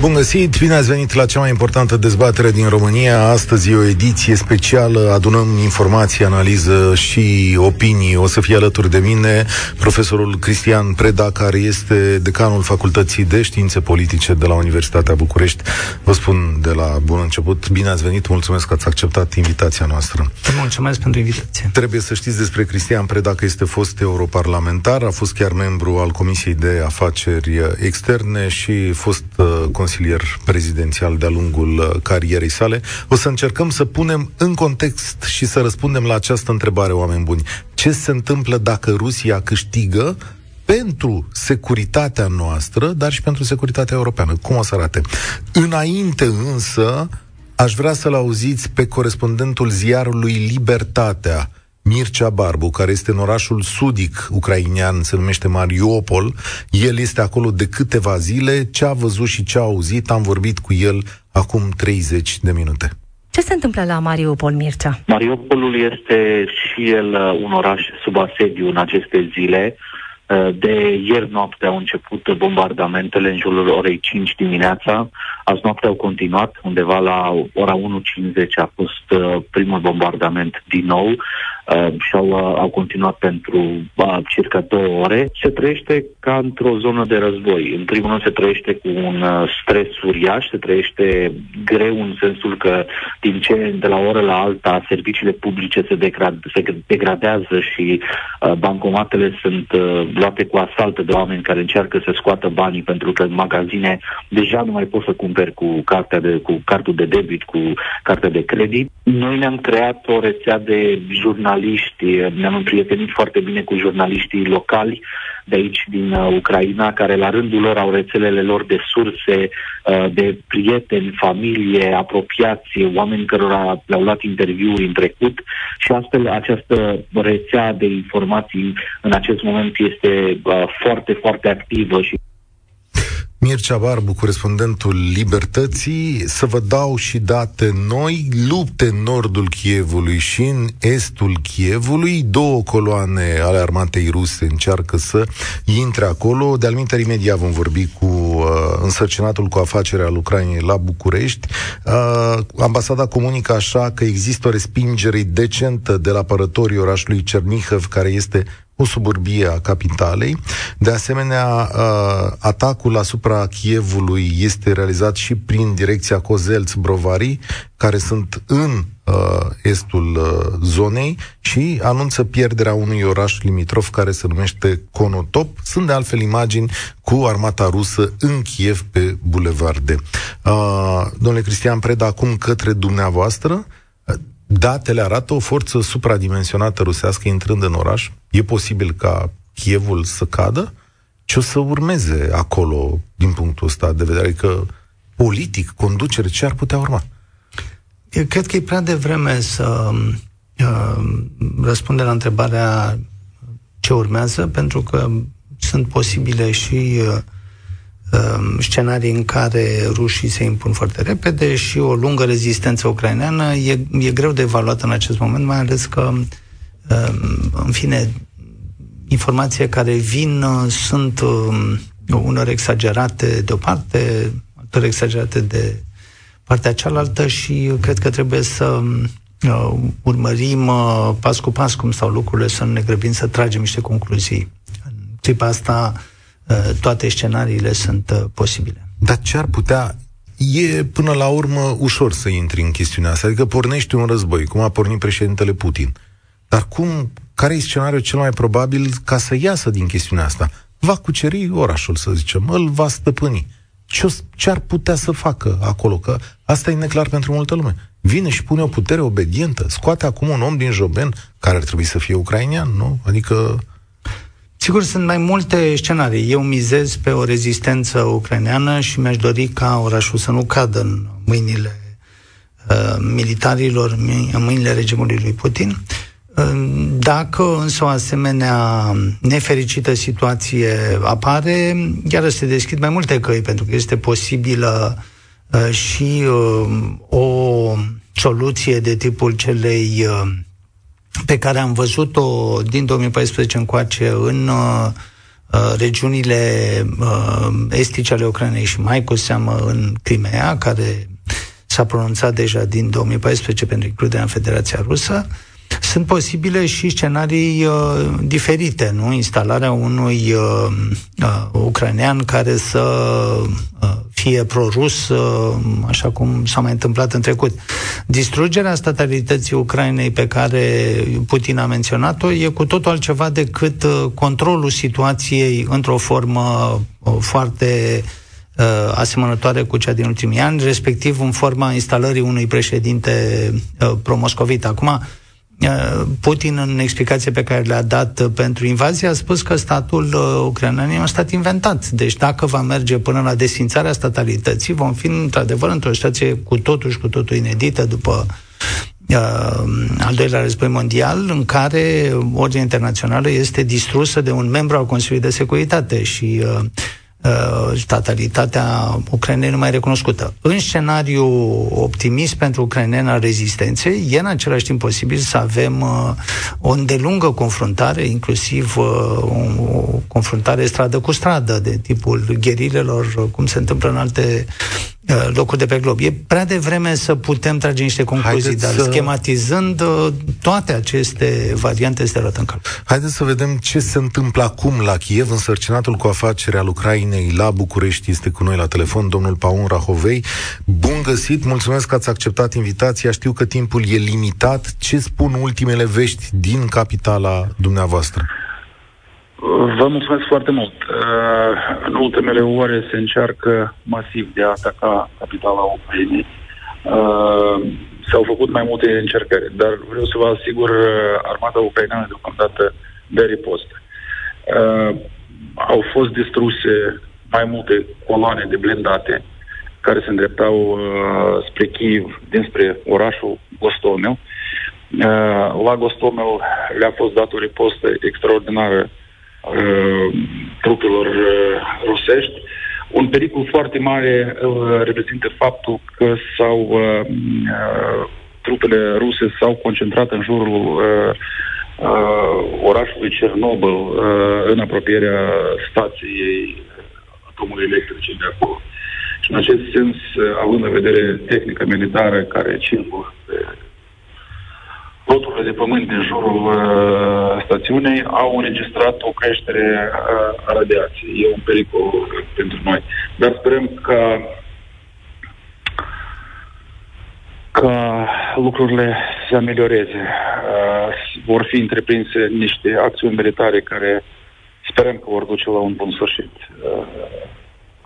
Bun găsit, bine ați venit la cea mai importantă dezbatere din România. Astăzi e o ediție specială, adunăm informații, analiză și opinii. O să fie alături de mine profesorul Cristian Preda, care este decanul Facultății de Științe Politice de la Universitatea București. Vă spun de la bun început, bine ați venit, mulțumesc că ați acceptat invitația noastră. Mulțumesc pentru invitație. Trebuie să știți despre Cristian Preda că este fost europarlamentar, a fost chiar membru al Comisiei de Afaceri Externe și fost uh, consilier prezidențial de-a lungul uh, carierei sale. O să încercăm să punem în context și să răspundem la această întrebare, oameni buni. Ce se întâmplă dacă Rusia câștigă pentru securitatea noastră, dar și pentru securitatea europeană. Cum o să arate? Înainte însă, aș vrea să-l auziți pe corespondentul ziarului Libertatea, Mircea Barbu, care este în orașul sudic ucrainian, se numește Mariupol. El este acolo de câteva zile. Ce a văzut și ce a auzit, am vorbit cu el acum 30 de minute. Ce se întâmplă la Mariupol, Mircea? Mariupolul este și el uh, un oraș sub asediu în aceste zile. Uh, de ieri noapte au început bombardamentele în jurul orei 5 dimineața. Azi noapte au continuat, undeva la ora 1.50 a fost uh, primul bombardament din nou uh, și au, uh, au continuat pentru uh, circa două ore. Se trăiește ca într-o zonă de război. În primul rând se trăiește cu un uh, stres uriaș, se trăiește greu în sensul că din ce de la o oră la alta serviciile publice se, degrad, se degradează și uh, bancomatele sunt uh, luate cu asalt de oameni care încearcă să scoată banii pentru că în magazine deja nu mai poți să cumperi cu, cartea de, cu cartul de debit, cu cartea de credit. Noi ne-am creat o rețea de jurnaliști, ne-am împrietenit foarte bine cu jurnaliștii locali de aici din uh, Ucraina, care la rândul lor au rețelele lor de surse, uh, de prieteni, familie, apropiați, oameni cărora le-au luat interviuri în trecut și astfel această rețea de informații în acest moment este uh, foarte, foarte activă și Mircea Barbu, corespondentul Libertății, să vă dau și date noi, lupte în nordul Chievului și în estul Chievului, două coloane ale armatei ruse încearcă să intre acolo, de-al imediat vom vorbi cu uh, însărcinatul cu afacere al Ucrainei la București. Uh, ambasada comunică așa că există o respingere decentă de la apărătorii orașului Cernihăv, care este o suburbie a capitalei. De asemenea, uh, atacul asupra Chievului este realizat și prin direcția Cozelț-Brovari, care sunt în uh, estul uh, zonei și anunță pierderea unui oraș limitrof care se numește Konotop. Sunt de altfel imagini cu armata rusă în Kiev pe bulevarde. Domnule Cristian Preda, acum către dumneavoastră, datele arată o forță supradimensionată rusească intrând în oraș. E posibil ca Kievul să cadă? Ce o să urmeze acolo din punctul ăsta de vedere? Că politic, conducere, ce ar putea urma? Eu cred că e prea devreme să uh, răspunde la întrebarea ce urmează, pentru că sunt posibile și uh, Um, scenarii în care rușii se impun foarte repede și o lungă rezistență ucraineană e, e greu de evaluat în acest moment, mai ales că, um, în fine, informații care vin uh, sunt um, unor exagerate de o parte, altor exagerate de partea cealaltă și cred că trebuie să uh, urmărim uh, pas cu pas cum stau lucrurile, să nu ne grăbim să tragem niște concluzii. În clipa asta, Uh, toate scenariile sunt uh, posibile. Dar ce ar putea e până la urmă ușor să intri în chestiunea asta. Adică pornești un război, cum a pornit președintele Putin. Dar cum, care e scenariul cel mai probabil ca să iasă din chestiunea asta? Va cuceri orașul, să zicem, îl va stăpâni. Ce, ce ar putea să facă acolo? Că asta e neclar pentru multă lume. Vine și pune o putere obedientă, scoate acum un om din Joben, care ar trebui să fie ucrainian, nu? Adică Sigur, sunt mai multe scenarii. Eu mizez pe o rezistență ucraineană și mi-aș dori ca orașul să nu cadă în mâinile uh, militarilor, în mâinile regimului lui Putin. Uh, dacă însă o asemenea nefericită situație apare, iar se deschid mai multe căi, pentru că este posibilă uh, și uh, o soluție de tipul celei uh, pe care am văzut-o din 2014 încoace în uh, uh, regiunile uh, estice ale Ucrainei și mai cu seamă în Crimea, care s-a pronunțat deja din 2014 pentru includerea în Federația Rusă, sunt posibile și scenarii uh, diferite, nu? Instalarea unui uh, uh, ucrainean care să uh, fie prorus, uh, așa cum s-a mai întâmplat în trecut. Distrugerea statalității Ucrainei pe care Putin a menționat-o e cu totul altceva decât uh, controlul situației într-o formă uh, foarte uh, asemănătoare cu cea din ultimii ani, respectiv în forma instalării unui președinte uh, promoscovit. Acum, Uh, Putin, în explicație pe care le-a dat uh, pentru invazie, a spus că statul uh, ucrainean e un stat inventat. Deci dacă va merge până la desfințarea statalității, vom fi într-adevăr într-o situație cu totul și cu totul inedită după uh, al doilea război mondial, în care ordinea internațională este distrusă de un membru al Consiliului de Securitate și uh, Uh, statalitatea ucrainei nu mai recunoscută. În scenariu optimist pentru ucraineni al rezistenței, e în același timp posibil să avem uh, o îndelungă confruntare, inclusiv uh, o, o confruntare stradă cu stradă, de tipul gherilelor, cum se întâmplă în alte Uh, locuri de pe glob. E prea devreme să putem trage niște concluzii, Haideți dar să... schematizând uh, toate aceste variante este arată în cal. Haideți să vedem ce se întâmplă acum la Kiev. Însărcinatul cu afaceri al Ucrainei la București este cu noi la telefon, domnul Paun Rahovei. Bun găsit, mulțumesc că ați acceptat invitația. Știu că timpul e limitat. Ce spun ultimele vești din capitala dumneavoastră? Vă mulțumesc foarte mult. Uh, în ultimele ore se încearcă masiv de a ataca capitala Ucrainei. Uh, s-au făcut mai multe încercări, dar vreau să vă asigur, uh, armata ucraineană deocamdată de ripostă. Au fost distruse mai multe coloane de blindate care se îndreptau spre Kiev, dinspre orașul Gostomel. La Gostomel le-a fost dat o ripostă extraordinară Uh, trupelor uh, rusești. Un pericol foarte mare uh, reprezintă faptul că s-au trupele ruse s-au concentrat în jurul orașului Cernobâl, în apropierea stației atomului electrice de acolo. Și în acest sens, având în vedere tehnica militară care circulă pe loturile de pământ din jurul uh, stațiunii au înregistrat o creștere uh, a radiației. E un pericol pentru noi. Dar sperăm că ca lucrurile se amelioreze. Uh, vor fi întreprinse niște acțiuni militare care sperăm că vor duce la un bun sfârșit uh,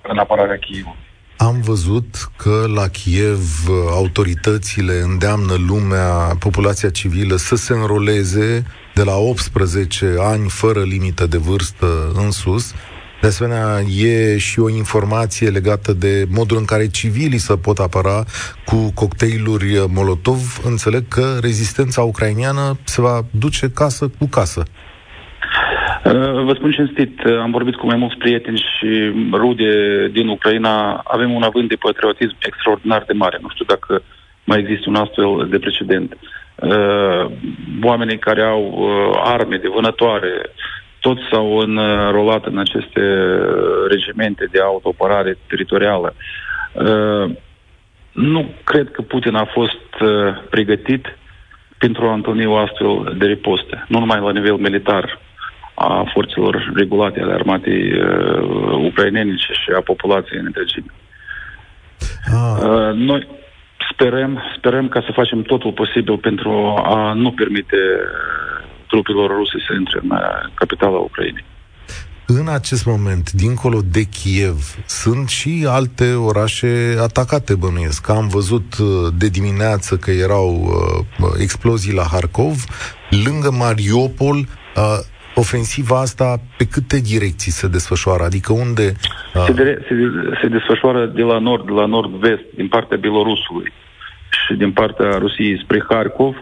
în apărarea Chievului. Am văzut că la Kiev autoritățile îndeamnă lumea, populația civilă să se înroleze de la 18 ani fără limită de vârstă în sus. De asemenea, e și o informație legată de modul în care civilii să pot apăra cu cocktailuri Molotov. Înțeleg că rezistența ucrainiană se va duce casă cu casă. Uh, vă spun cinstit, uh, am vorbit cu mai mulți prieteni și rude din Ucraina. Avem un avânt de patriotism extraordinar de mare. Nu știu dacă mai există un astfel de precedent. Uh, oamenii care au arme de vânătoare, toți s-au înrolat în aceste regimente de autoapărare teritorială. Nu cred că Putin a fost pregătit pentru a întâlni o astfel de riposte, nu numai la nivel militar, a forțelor regulate ale armatei uh, ucrainene și a populației în întregime. Ah. Uh, noi sperăm, sperăm ca să facem totul posibil pentru a nu permite trupilor ruse să intre în uh, capitala Ucrainei. În acest moment, dincolo de Kiev, sunt și alte orașe atacate, bănuiesc. Am văzut uh, de dimineață că erau uh, explozii la Harkov, lângă Mariupol. Uh, ofensiva asta pe câte direcții se desfășoară? Adică unde... Uh... Se, de, se, se desfășoară de la nord, de la nord-vest, din partea Belorusului și din partea Rusiei spre Harkov.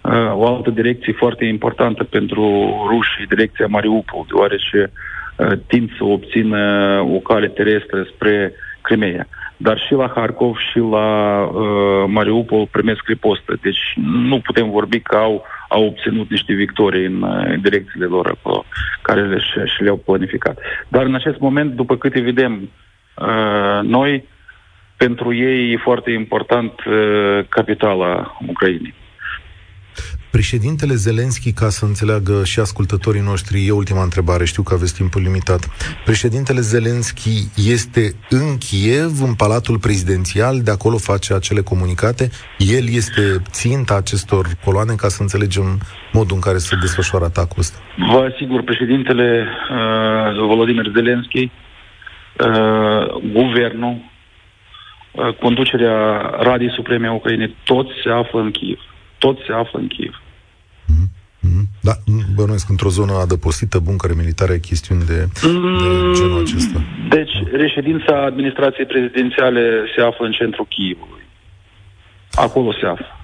Uh, o altă direcție foarte importantă pentru ruși, direcția Mariupol, deoarece uh, tind să obțină o cale terestră spre Crimea. Dar și la Harkov și la uh, Mariupol primesc ripostă. Deci nu putem vorbi că au, au obținut niște victorii în, în direcțiile lor acolo, care le, și le-au planificat. Dar în acest moment, după câte vedem uh, noi, pentru ei e foarte important uh, capitala Ucrainei. Președintele Zelenski, ca să înțeleagă și ascultătorii noștri, e ultima întrebare, știu că aveți timpul limitat. Președintele Zelenski este în Kiev, în Palatul Prezidențial, de acolo face acele comunicate. El este ținta acestor coloane, ca să înțelegem modul în care se desfășoară atacul ăsta. Vă asigur, președintele uh, Volodymyr Zelenski, uh, guvernul, uh, conducerea Radii Supreme a Ucrainei, toți se află în Kiev tot se află în Kiev. Mm-hmm. Da, bănuiesc într-o zonă adăpostită, buncăre militare, chestiuni de, de mm, genul acesta. Deci, reședința administrației prezidențiale se află în centrul Kievului. Acolo se află.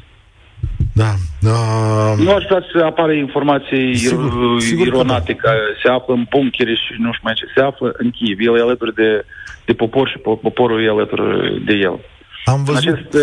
Da. da. Nu aș vrea să apară informații sigur, sigur ironate că, da. se află în bunkere și nu știu mai ce. Se află în Kiev. El e alături de, de popor și poporul e alături de el. Am văzut... În acest,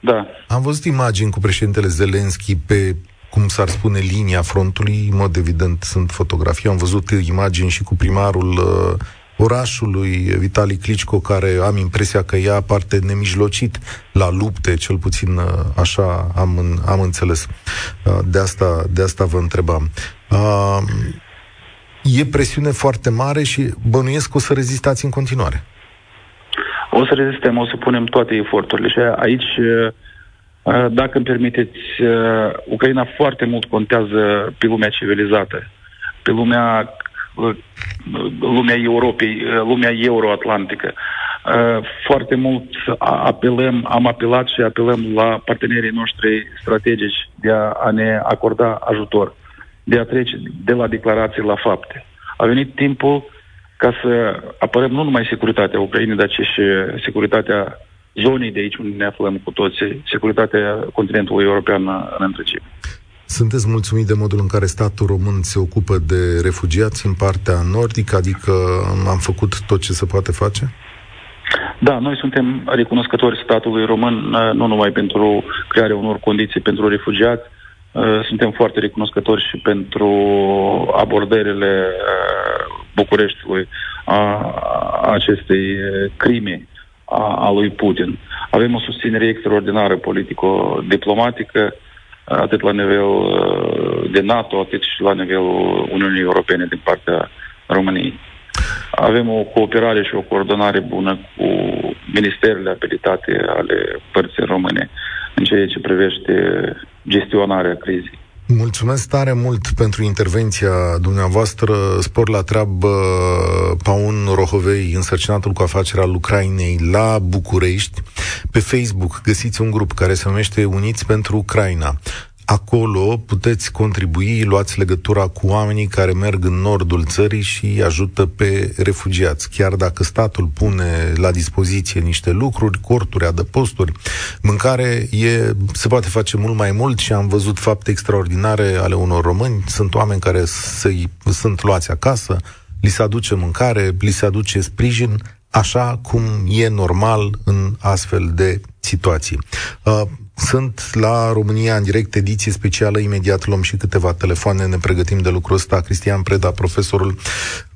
da. Am văzut imagini cu președintele Zelenski pe cum s-ar spune, linia frontului, în mod evident sunt fotografii, am văzut imagini și cu primarul uh, orașului, Vitali Klitschko, care am impresia că ia parte nemijlocit la lupte, cel puțin uh, așa am, în, am înțeles. Uh, de, asta, de asta vă întrebam. Uh, e presiune foarte mare și bănuiesc că o să rezistați în continuare. O să rezistăm, o să punem toate eforturile și aici, uh, dacă îmi permiteți, uh, Ucraina foarte mult contează pe lumea civilizată, pe lumea uh, lumea Europei, lumea euroatlantică. Foarte mult apelăm, am apelat și apelăm la partenerii noștri strategici de a, a ne acorda ajutor, de a trece de la declarații la fapte. A venit timpul ca să apărăm nu numai securitatea Ucrainei, dar și securitatea zonei de aici unde ne aflăm cu toții, securitatea continentului european în întregime. Sunteți mulțumit de modul în care statul român se ocupă de refugiați în partea nordică, adică am făcut tot ce se poate face? Da, noi suntem recunoscători statului român, nu numai pentru crearea unor condiții pentru refugiați, suntem foarte recunoscători și pentru abordările Bucureștiului a, a acestei crime a, a lui Putin. Avem o susținere extraordinară politico-diplomatică, atât la nivel de NATO, atât și la nivelul Uniunii Europene din partea României. Avem o cooperare și o coordonare bună cu ministerele abilitate ale părții române în ceea ce privește gestionarea crizei. Mulțumesc tare mult pentru intervenția dumneavoastră. Spor la treabă Paun Rohovei, însărcinatul cu afacerea al Ucrainei la București. Pe Facebook găsiți un grup care se numește Uniți pentru Ucraina. Acolo puteți contribui, luați legătura cu oamenii care merg în nordul țării și ajută pe refugiați. Chiar dacă statul pune la dispoziție niște lucruri, corturi, adăposturi, mâncare, e, se poate face mult mai mult și am văzut fapte extraordinare ale unor români. Sunt oameni care sunt luați acasă, li se aduce mâncare, li se aduce sprijin, așa cum e normal în astfel de situații. Uh, sunt la România în direct, ediție specială, imediat luăm și câteva telefoane, ne pregătim de lucrul ăsta. Cristian Preda, profesorul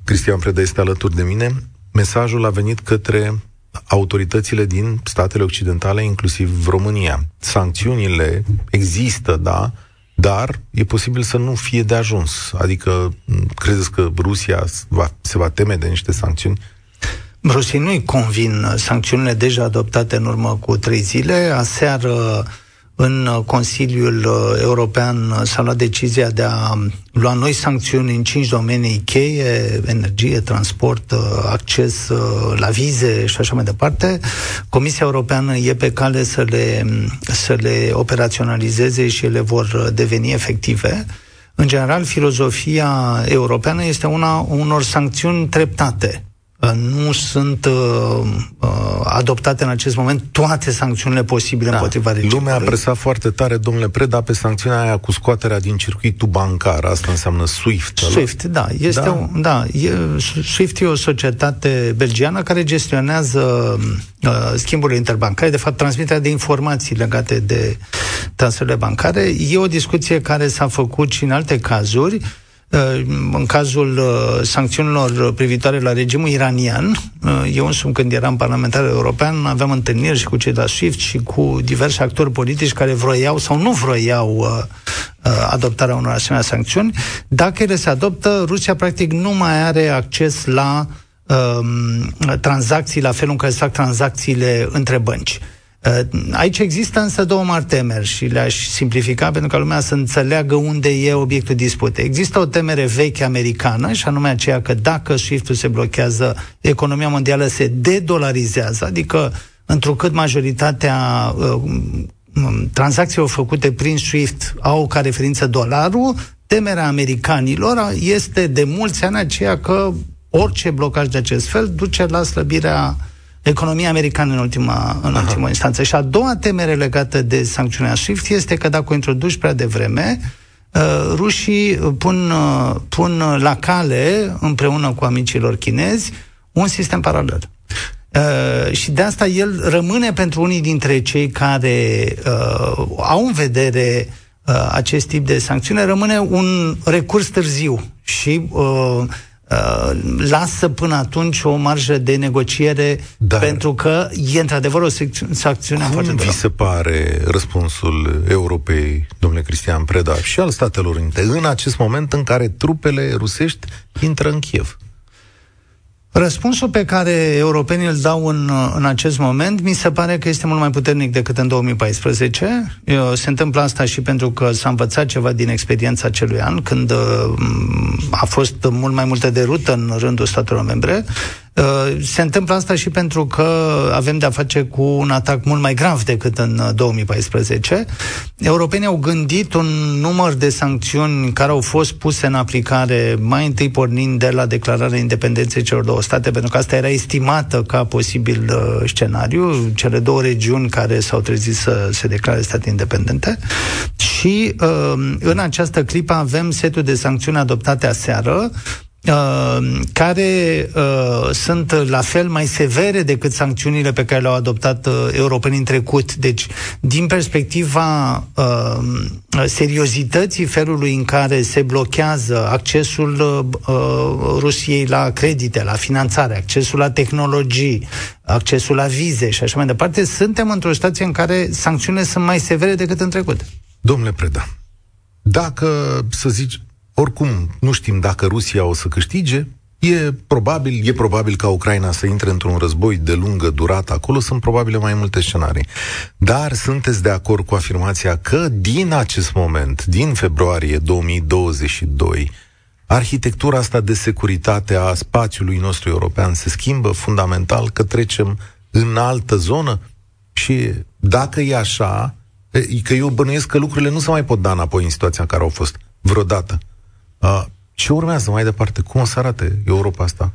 Cristian Preda este alături de mine. Mesajul a venit către autoritățile din statele occidentale, inclusiv România. Sancțiunile există, da, dar e posibil să nu fie de ajuns. Adică, credeți că Rusia va, se va teme de niște sancțiuni Rusiei nu-i convin sancțiunile deja adoptate în urmă cu trei zile. Aseară, în Consiliul European s-a luat decizia de a lua noi sancțiuni în cinci domenii cheie, energie, transport, acces la vize și așa mai departe. Comisia Europeană e pe cale să le, să le operaționalizeze și ele vor deveni efective. În general, filozofia europeană este una unor sancțiuni treptate nu sunt uh, uh, adoptate în acest moment toate sancțiunile posibile da. împotriva regimului. Lumea a presat foarte tare, domnule Preda, pe sancțiunea aia cu scoaterea din circuitul bancar. Asta înseamnă SWIFT. SWIFT, da. Este da? O, da e, SWIFT e o societate belgiană care gestionează uh, schimburile interbancare, de fapt transmiterea de informații legate de transferurile bancare. E o discuție care s-a făcut și în alte cazuri în cazul uh, sancțiunilor privitoare la regimul iranian, uh, eu însumi când eram parlamentar european aveam întâlniri și cu cei de la SWIFT și cu diversi actori politici care vroiau sau nu vroiau uh, adoptarea unor asemenea sancțiuni. Dacă ele se adoptă, Rusia practic nu mai are acces la um, tranzacții, la felul în care se fac tranzacțiile între bănci. Uh, aici există însă două mari temeri și le-aș simplifica pentru ca lumea să înțeleagă unde e obiectul dispute. Există o temere veche americană și anume aceea că dacă SWIFT-ul se blochează, economia mondială se dedolarizează, adică întrucât majoritatea uh, um, tranzacțiilor făcute prin SWIFT au ca referință dolarul, temerea americanilor este de mulți ani aceea că orice blocaj de acest fel duce la slăbirea economia americană în ultima, în ultima instanță. Și a doua temere legată de sancțiunea SWIFT este că dacă o introduci prea devreme, uh, rușii pun, uh, pun la cale, împreună cu amicilor chinezi, un sistem paralel. Uh, și de asta el rămâne pentru unii dintre cei care uh, au în vedere uh, acest tip de sancțiune, rămâne un recurs târziu și uh, Uh, lasă până atunci o marjă de negociere Dar pentru că e într-adevăr o sancțiune cum foarte vi se pare răspunsul Europei, domnule Cristian Preda, și al Statelor Unite, în acest moment în care trupele rusești intră în Kiev? Răspunsul pe care europenii îl dau în, în acest moment mi se pare că este mult mai puternic decât în 2014. Se întâmplă asta și pentru că s-a învățat ceva din experiența acelui an, când a fost mult mai multe de rută în rândul statelor membre. Uh, se întâmplă asta și pentru că avem de-a face cu un atac mult mai grav decât în 2014. Uh, Europenii au gândit un număr de sancțiuni care au fost puse în aplicare mai întâi pornind de la declararea independenței celor două state, pentru că asta era estimată ca posibil uh, scenariu, cele două regiuni care s-au trezit să se declare state independente. Și în această clipă avem setul de sancțiuni adoptate aseară, Uh, care uh, sunt la fel mai severe decât sancțiunile pe care le-au adoptat uh, europenii în trecut. Deci, din perspectiva uh, seriozității felului în care se blochează accesul uh, Rusiei la credite, la finanțare, accesul la tehnologii, accesul la vize și așa mai departe, suntem într-o situație în care sancțiunile sunt mai severe decât în trecut. Domnule Preda, dacă, să zici, oricum, nu știm dacă Rusia o să câștige, E probabil, e probabil ca Ucraina să intre într-un război de lungă durată acolo, sunt probabile mai multe scenarii. Dar sunteți de acord cu afirmația că din acest moment, din februarie 2022, arhitectura asta de securitate a spațiului nostru european se schimbă fundamental, că trecem în altă zonă? Și dacă e așa, că eu bănuiesc că lucrurile nu se mai pot da înapoi în situația în care au fost vreodată. Uh, ce urmează mai departe? Cum o să arate Europa asta?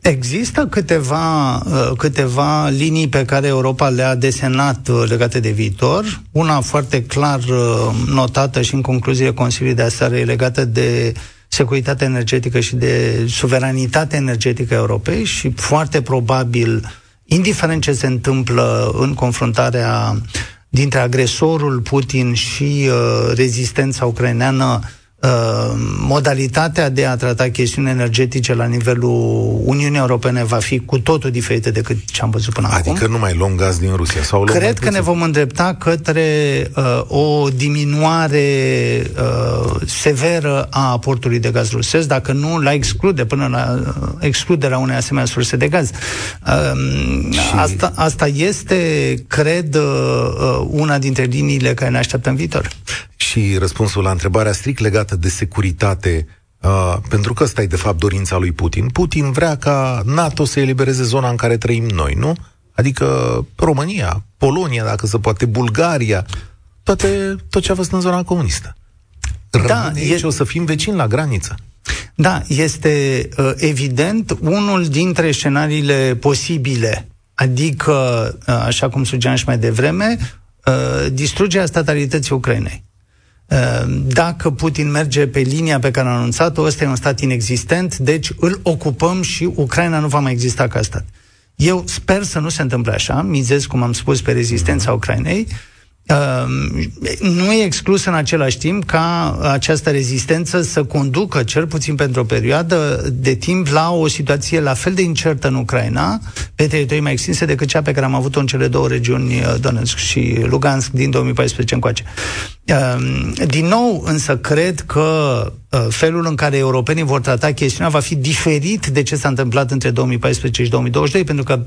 Există câteva, uh, câteva linii pe care Europa le-a desenat uh, legate de viitor. Una foarte clar uh, notată și în concluzie Consiliului de aseară e legată de securitatea energetică și de suveranitatea energetică a Europei și foarte probabil, indiferent ce se întâmplă în confruntarea dintre agresorul Putin și uh, rezistența ucraineană, Uh, modalitatea de a trata chestiuni energetice la nivelul Uniunii Europene va fi cu totul diferită decât ce am văzut până adică acum. Adică nu mai luăm gaz din Rusia? Sau Cred că ne vom îndrepta către uh, o diminuare uh, severă a aportului de gaz rusesc, dacă nu la exclude, până la uh, excluderea unei asemenea surse de gaz. Uh, Și... asta, asta este, cred, uh, uh, una dintre liniile care ne așteaptă în viitor și răspunsul la întrebarea strict legată de securitate, uh, pentru că ăsta e de fapt dorința lui Putin. Putin vrea ca NATO să elibereze zona în care trăim noi, nu? Adică România, Polonia, dacă se poate, Bulgaria, toate, tot ce a fost în zona comunistă. da, e... o să fim vecini la graniță. Da, este uh, evident unul dintre scenariile posibile. Adică, uh, așa cum sugeam și mai devreme, uh, distrugerea statalității Ucrainei. Uh, dacă Putin merge pe linia pe care a anunțat-o, ăsta e un stat inexistent, deci îl ocupăm și Ucraina nu va mai exista ca stat. Eu sper să nu se întâmple așa, mizez, cum am spus, pe rezistența Ucrainei, Ehm, nu e exclus în același timp ca această rezistență să conducă, cel puțin pentru o perioadă de timp, la o situație la fel de incertă în Ucraina, pe teritorii mai extinse decât cea pe care am avut-o în cele două regiuni, uh, Donetsk și Lugansk, din 2014 încoace. Ehm, din nou, însă, cred că uh, felul în care europenii vor trata chestiunea va fi diferit de ce s-a întâmplat între 2014 și 2022, pentru că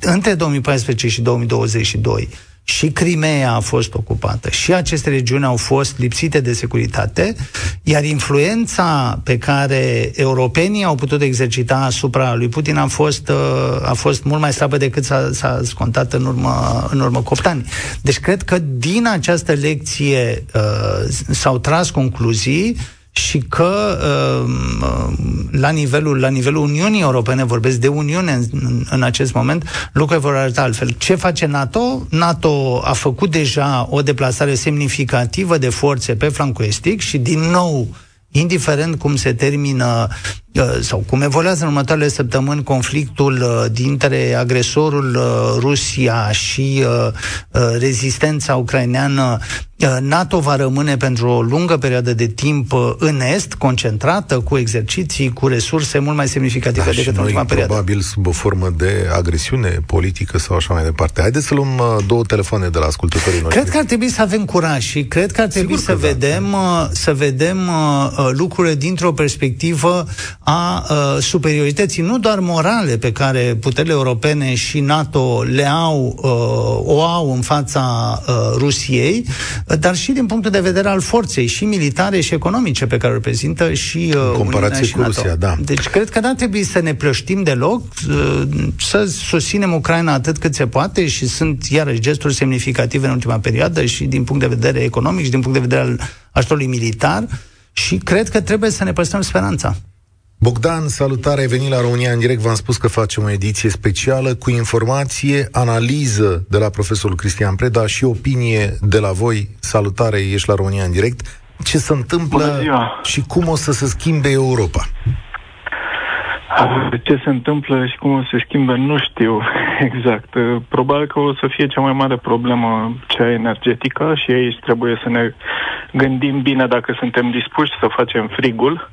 între 2014 și 2022 și Crimea a fost ocupată și aceste regiuni au fost lipsite de securitate, iar influența pe care europenii au putut exercita asupra lui Putin a fost, uh, a fost mult mai slabă decât s-a, s-a scontat în urmă, în urmă cu ani. Deci cred că din această lecție uh, s-au tras concluzii și că um, la nivelul, la nivelul Uniunii Europene, vorbesc de Uniune în, în acest moment, lucrurile vor arăta altfel. Ce face NATO? NATO a făcut deja o deplasare semnificativă de forțe pe flancul estic și din nou indiferent cum se termină uh, sau cum evoluează în următoarele săptămâni conflictul uh, dintre agresorul uh, Rusia și rezistența ucraineană, NATO va rămâne pentru o lungă perioadă de timp în Est, concentrată, cu exerciții, cu resurse mult mai semnificative da, decât în ultima perioadă. probabil sub o formă de agresiune politică sau așa mai departe. Haideți să luăm două telefoane de la ascultătorii noștri. Cred că ar trebui să avem curaj și cred că ar trebui Sigur să, da. vedem, da. să vedem lucrurile dintr-o perspectivă a uh, superiorității, nu doar morale pe care puterile europene și NATO le au, uh, o au în fața uh, Rusiei, dar și din punctul de vedere al forței, și militare și economice pe care o reprezintă și uh, În comparație și cu NATO. Rusia, da. Deci cred că n-ar trebui să ne plăștim deloc, uh, să susținem Ucraina atât cât se poate și sunt iarăși gesturi semnificative în ultima perioadă și din punct de vedere economic și din punct de vedere al ajutorului militar și cred că trebuie să ne păstrăm speranța. Bogdan, salutare, ai venit la România în direct, v-am spus că facem o ediție specială cu informație, analiză de la profesorul Cristian Preda și opinie de la voi. Salutare, ești la România în direct. Ce se întâmplă și cum o să se schimbe Europa? Ce se întâmplă și cum se schimbă, nu știu exact. Probabil că o să fie cea mai mare problemă cea energetică și aici trebuie să ne gândim bine dacă suntem dispuși să facem frigul.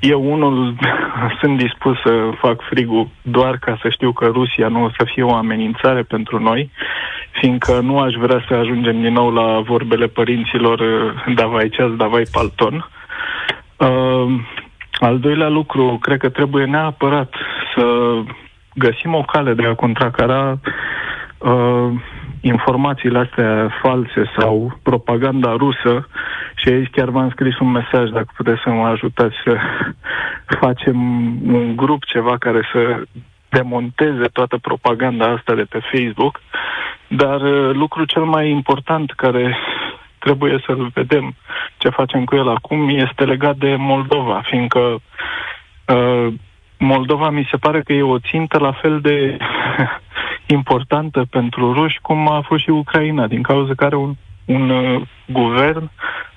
Eu unul sunt dispus să fac frigul doar ca să știu că Rusia nu o să fie o amenințare pentru noi, fiindcă nu aș vrea să ajungem din nou la vorbele părinților davai ceas, davai palton. Uh, al doilea lucru, cred că trebuie neapărat să găsim o cale de a contracara uh, informațiile astea false sau propaganda rusă. Și aici chiar v-am scris un mesaj dacă puteți să mă ajutați să facem un grup, ceva care să demonteze toată propaganda asta de pe Facebook, dar uh, lucrul cel mai important care trebuie să vedem ce facem cu el acum este legat de Moldova, fiindcă uh, Moldova mi se pare că e o țintă la fel de importantă pentru ruși cum a fost și Ucraina, din cauza că are un, un uh, guvern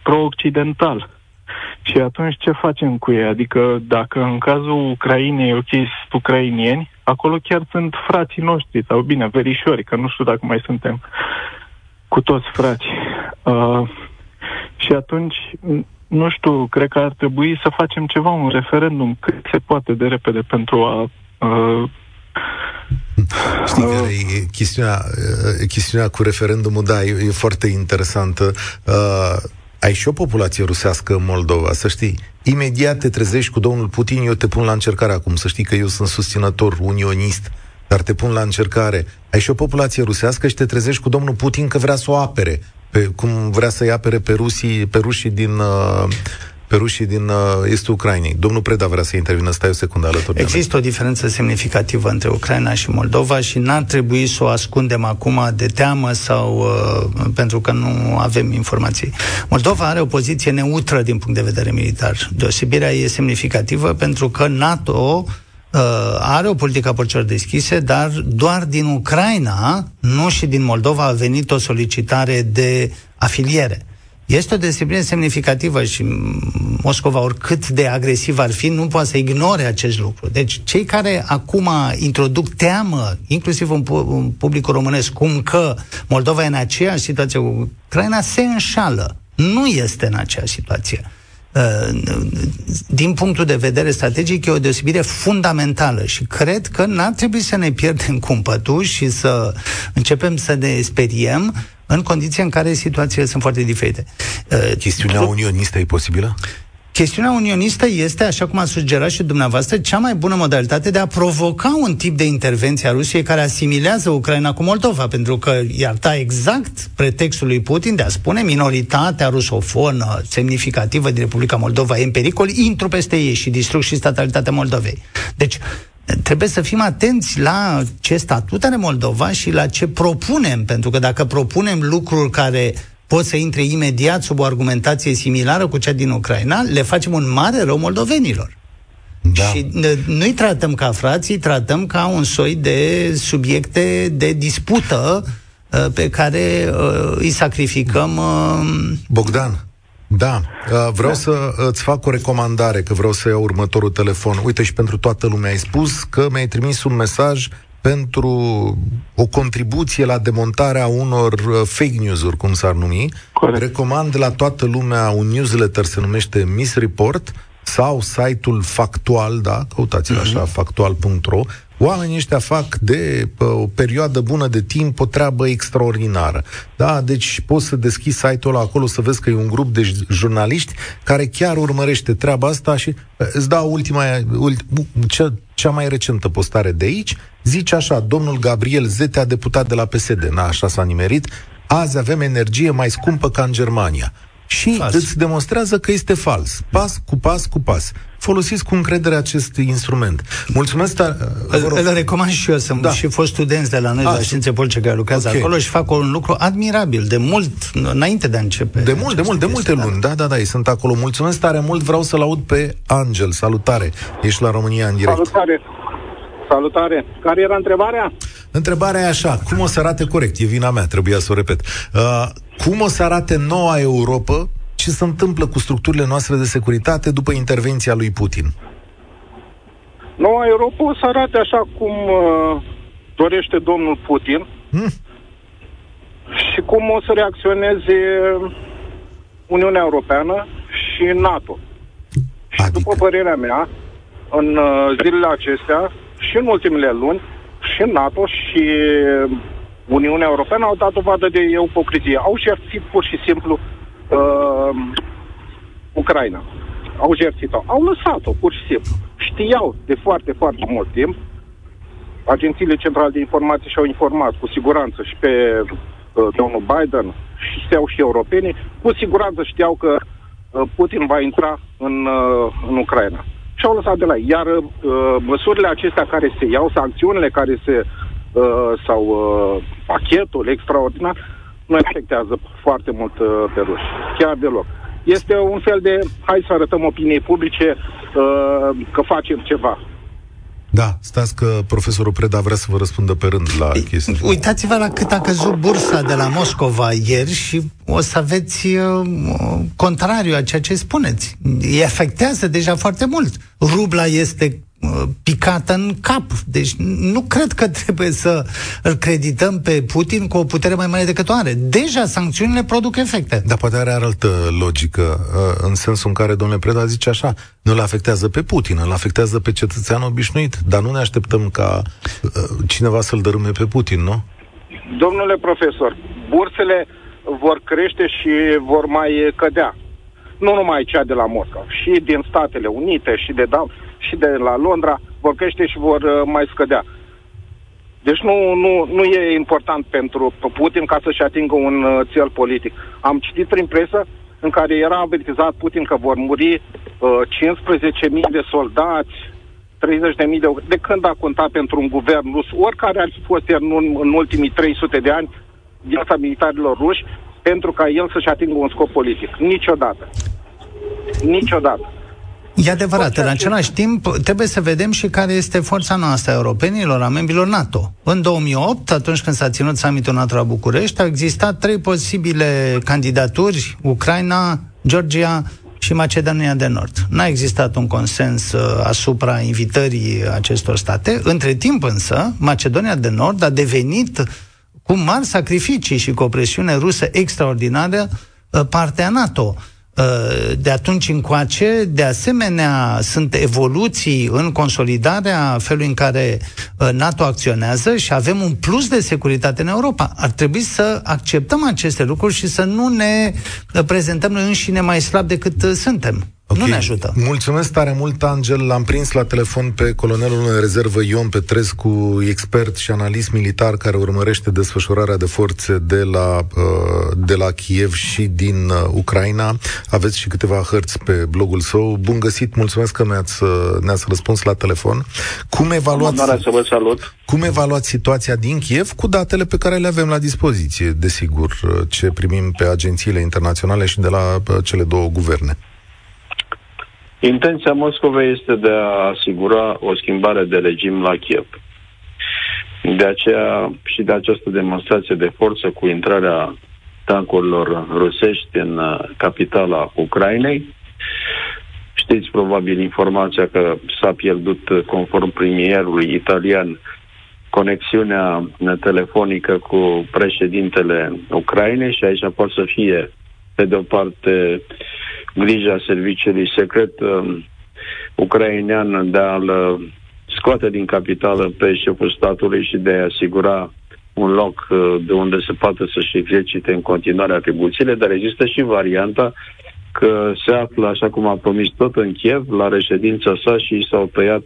pro-occidental. Și atunci ce facem cu ei? Adică dacă în cazul Ucrainei, ok, sunt ucrainieni, acolo chiar sunt frații noștri, sau bine, verișori, că nu știu dacă mai suntem cu toți frați. Uh, și atunci, nu știu, cred că ar trebui să facem ceva, un referendum cât se poate de repede pentru a uh, Știi uh, care e chestiunea, uh, chestiunea cu referendumul, da, e, e foarte interesantă. Uh, ai și o populație rusească în Moldova, să știi. Imediat te trezești cu domnul Putin, eu te pun la încercare acum, să știi că eu sunt susținător unionist, dar te pun la încercare. Ai și o populație rusească și te trezești cu domnul Putin că vrea să o apere, pe, cum vrea să-i apere pe, rusii, pe rușii din, uh, pe rușii din uh, estul Ucrainei. Domnul Preda vrea să intervină, stai o secundă alături Există o diferență semnificativă între Ucraina și Moldova și n-ar trebui să o ascundem acum de teamă sau uh, pentru că nu avem informații. Moldova are o poziție neutră din punct de vedere militar. Deosebirea e semnificativă pentru că NATO uh, are o politică a porților deschise, dar doar din Ucraina, nu și din Moldova, a venit o solicitare de afiliere. Este o disciplină semnificativă și Moscova, oricât de agresiv ar fi, nu poate să ignore acest lucru. Deci, cei care acum introduc teamă, inclusiv în, în publicul românesc, cum că Moldova e în aceeași situație cu Ucraina, se înșală. Nu este în aceeași situație. Uh, din punctul de vedere strategic, e o deosebire fundamentală și cred că n-ar trebui să ne pierdem cumpătul și să începem să ne speriem în condiții în care situațiile sunt foarte diferite. Uh, Chestiunea unionistă e posibilă? Chestiunea unionistă este, așa cum a sugerat și dumneavoastră, cea mai bună modalitate de a provoca un tip de intervenție a Rusiei care asimilează Ucraina cu Moldova, pentru că i-ar da exact pretextul lui Putin de a spune minoritatea rusofonă semnificativă din Republica Moldova e în pericol, intru peste ei și distrug și statalitatea Moldovei. Deci, trebuie să fim atenți la ce statut are Moldova și la ce propunem, pentru că dacă propunem lucruri care pot să intre imediat sub o argumentație similară cu cea din Ucraina, le facem un mare rău moldovenilor. Da. Și nu-i tratăm ca frații, îi tratăm ca un soi de subiecte de dispută uh, pe care uh, îi sacrificăm. Uh... Bogdan, da, uh, vreau da. să îți fac o recomandare, că vreau să iau următorul telefon. Uite, și pentru toată lumea ai spus că mi-ai trimis un mesaj pentru o contribuție la demontarea unor uh, fake news-uri, cum s-ar numi. Corect. Recomand la toată lumea un newsletter, se numește Miss Report, sau site-ul Factual, da, căutați-l așa, uh-huh. factual.ro, Oamenii ăștia fac de o perioadă bună de timp o treabă extraordinară. Da? Deci poți să deschizi site-ul ăla acolo să vezi că e un grup de jurnaliști care chiar urmărește treaba asta și îți dau ultima, ulti, cea, cea mai recentă postare de aici. Zice așa, domnul Gabriel Zetea, deputat de la PSD, na, așa s-a nimerit, azi avem energie mai scumpă ca în Germania și fals. îți demonstrează că este fals. Pas cu pas cu pas. Folosiți cu încredere acest instrument. Mulțumesc tare. Îl, îl recomand și eu, sunt da. și fost studenți de la noi, la Științe Politice, care lucrează okay. acolo și fac un lucru admirabil, de mult, înainte de a începe. De mult, de mult, de multe da. luni. Da, da, da, ei sunt acolo. Mulțumesc tare mult, vreau să-l aud pe Angel. Salutare, ești la România în direct. Salutare. Salutare. Care era întrebarea? Întrebarea e așa, cum o să arate corect? E vina mea, trebuia să o repet. Uh, cum o să arate noua Europa? Ce se întâmplă cu structurile noastre de securitate după intervenția lui Putin? Noua Europa o să arate așa cum uh, dorește domnul Putin hmm. și cum o să reacționeze Uniunea Europeană și NATO. Adică? Și după părerea mea, în uh, zilele acestea și în ultimele luni, și NATO și Uniunea Europeană au dat dovadă de ipocrizie. Au jertfit pur și simplu uh, Ucraina. Au jertfit-o. Au lăsat-o, pur și simplu. Știau de foarte, foarte mult timp. Agențiile centrale de informații și-au informat cu siguranță și pe uh, domnul Biden și știau și europenii. Cu siguranță știau că uh, Putin va intra în, uh, în Ucraina și au lăsat de la ei. Iar uh, măsurile acestea care se iau, sancțiunile care se uh, sau uh, pachetul extraordinar, nu afectează foarte mult uh, pe ruși. Chiar deloc. Este un fel de hai să arătăm opiniei publice uh, că facem ceva. Da, stați că profesorul Preda vrea să vă răspundă pe rând la chestii. Uitați-vă la cât a căzut bursa de la Moscova ieri și o să aveți uh, contrariu a ceea ce spuneți. Îi afectează deja foarte mult. Rubla este Uh, picată în cap. Deci nu cred că trebuie să îl credităm pe Putin cu o putere mai mare decât o are. Deja sancțiunile produc efecte. Dar poate are altă logică, uh, în sensul în care domnule Preda zice așa, nu îl afectează pe Putin, îl afectează pe cetățeanul obișnuit, dar nu ne așteptăm ca uh, cineva să-l dărâme pe Putin, nu? Domnule profesor, bursele vor crește și vor mai cădea. Nu numai cea de la Moscova, și din Statele Unite, și de da, și de la Londra vor crește și vor uh, mai scădea. Deci nu, nu, nu e important pentru Putin ca să-și atingă un uh, cel politic. Am citit prin presă în care era avertizat Putin că vor muri uh, 15.000 de soldați, 30.000 de... De când a contat pentru un guvern rus, oricare ar fi fost el în, în ultimii 300 de ani, viața militarilor ruși, pentru ca el să-și atingă un scop politic. Niciodată. Niciodată. E adevărat, în același timp trebuie să vedem și care este forța noastră a europenilor, a membrilor NATO. În 2008, atunci când s-a ținut summitul NATO la București, au existat trei posibile candidaturi, Ucraina, Georgia și Macedonia de Nord. N-a existat un consens uh, asupra invitării acestor state. Între timp însă, Macedonia de Nord a devenit cu mari sacrificii și cu o presiune rusă extraordinară uh, partea NATO. Uh, de atunci încoace, de asemenea, sunt evoluții în consolidarea felului în care uh, NATO acționează și avem un plus de securitate în Europa. Ar trebui să acceptăm aceste lucruri și să nu ne prezentăm noi înșine mai slab decât suntem. Okay. Nu ne ajută. Mulțumesc tare mult, Angel. L-am prins la telefon pe colonelul în rezervă Ion Petrescu, expert și analist militar care urmărește desfășurarea de forțe de la, uh, de la Kiev și din uh, Ucraina. Aveți și câteva hărți pe blogul său. Bun găsit, mulțumesc că mi-ați, uh, ne-ați răspuns la telefon. Cum evaluați, să vă salut. cum evaluați situația din Kiev cu datele pe care le avem la dispoziție, desigur, ce primim pe agențiile internaționale și de la cele două guverne? Intenția Moscovei este de a asigura o schimbare de regim la Kiev. De aceea și de această demonstrație de forță cu intrarea tancurilor rusești în uh, capitala Ucrainei. Știți probabil informația că s-a pierdut, uh, conform premierului italian, conexiunea telefonică cu președintele Ucrainei și aici poate să fie, pe de o parte, grija serviciului secret uh, ucrainean de a-l uh, scoate din capitală pe șeful statului și de a asigura un loc uh, de unde se poate să-și exercite în continuare atribuțiile, dar există și varianta că se află, așa cum a promis tot în Kiev, la reședința sa și s-au tăiat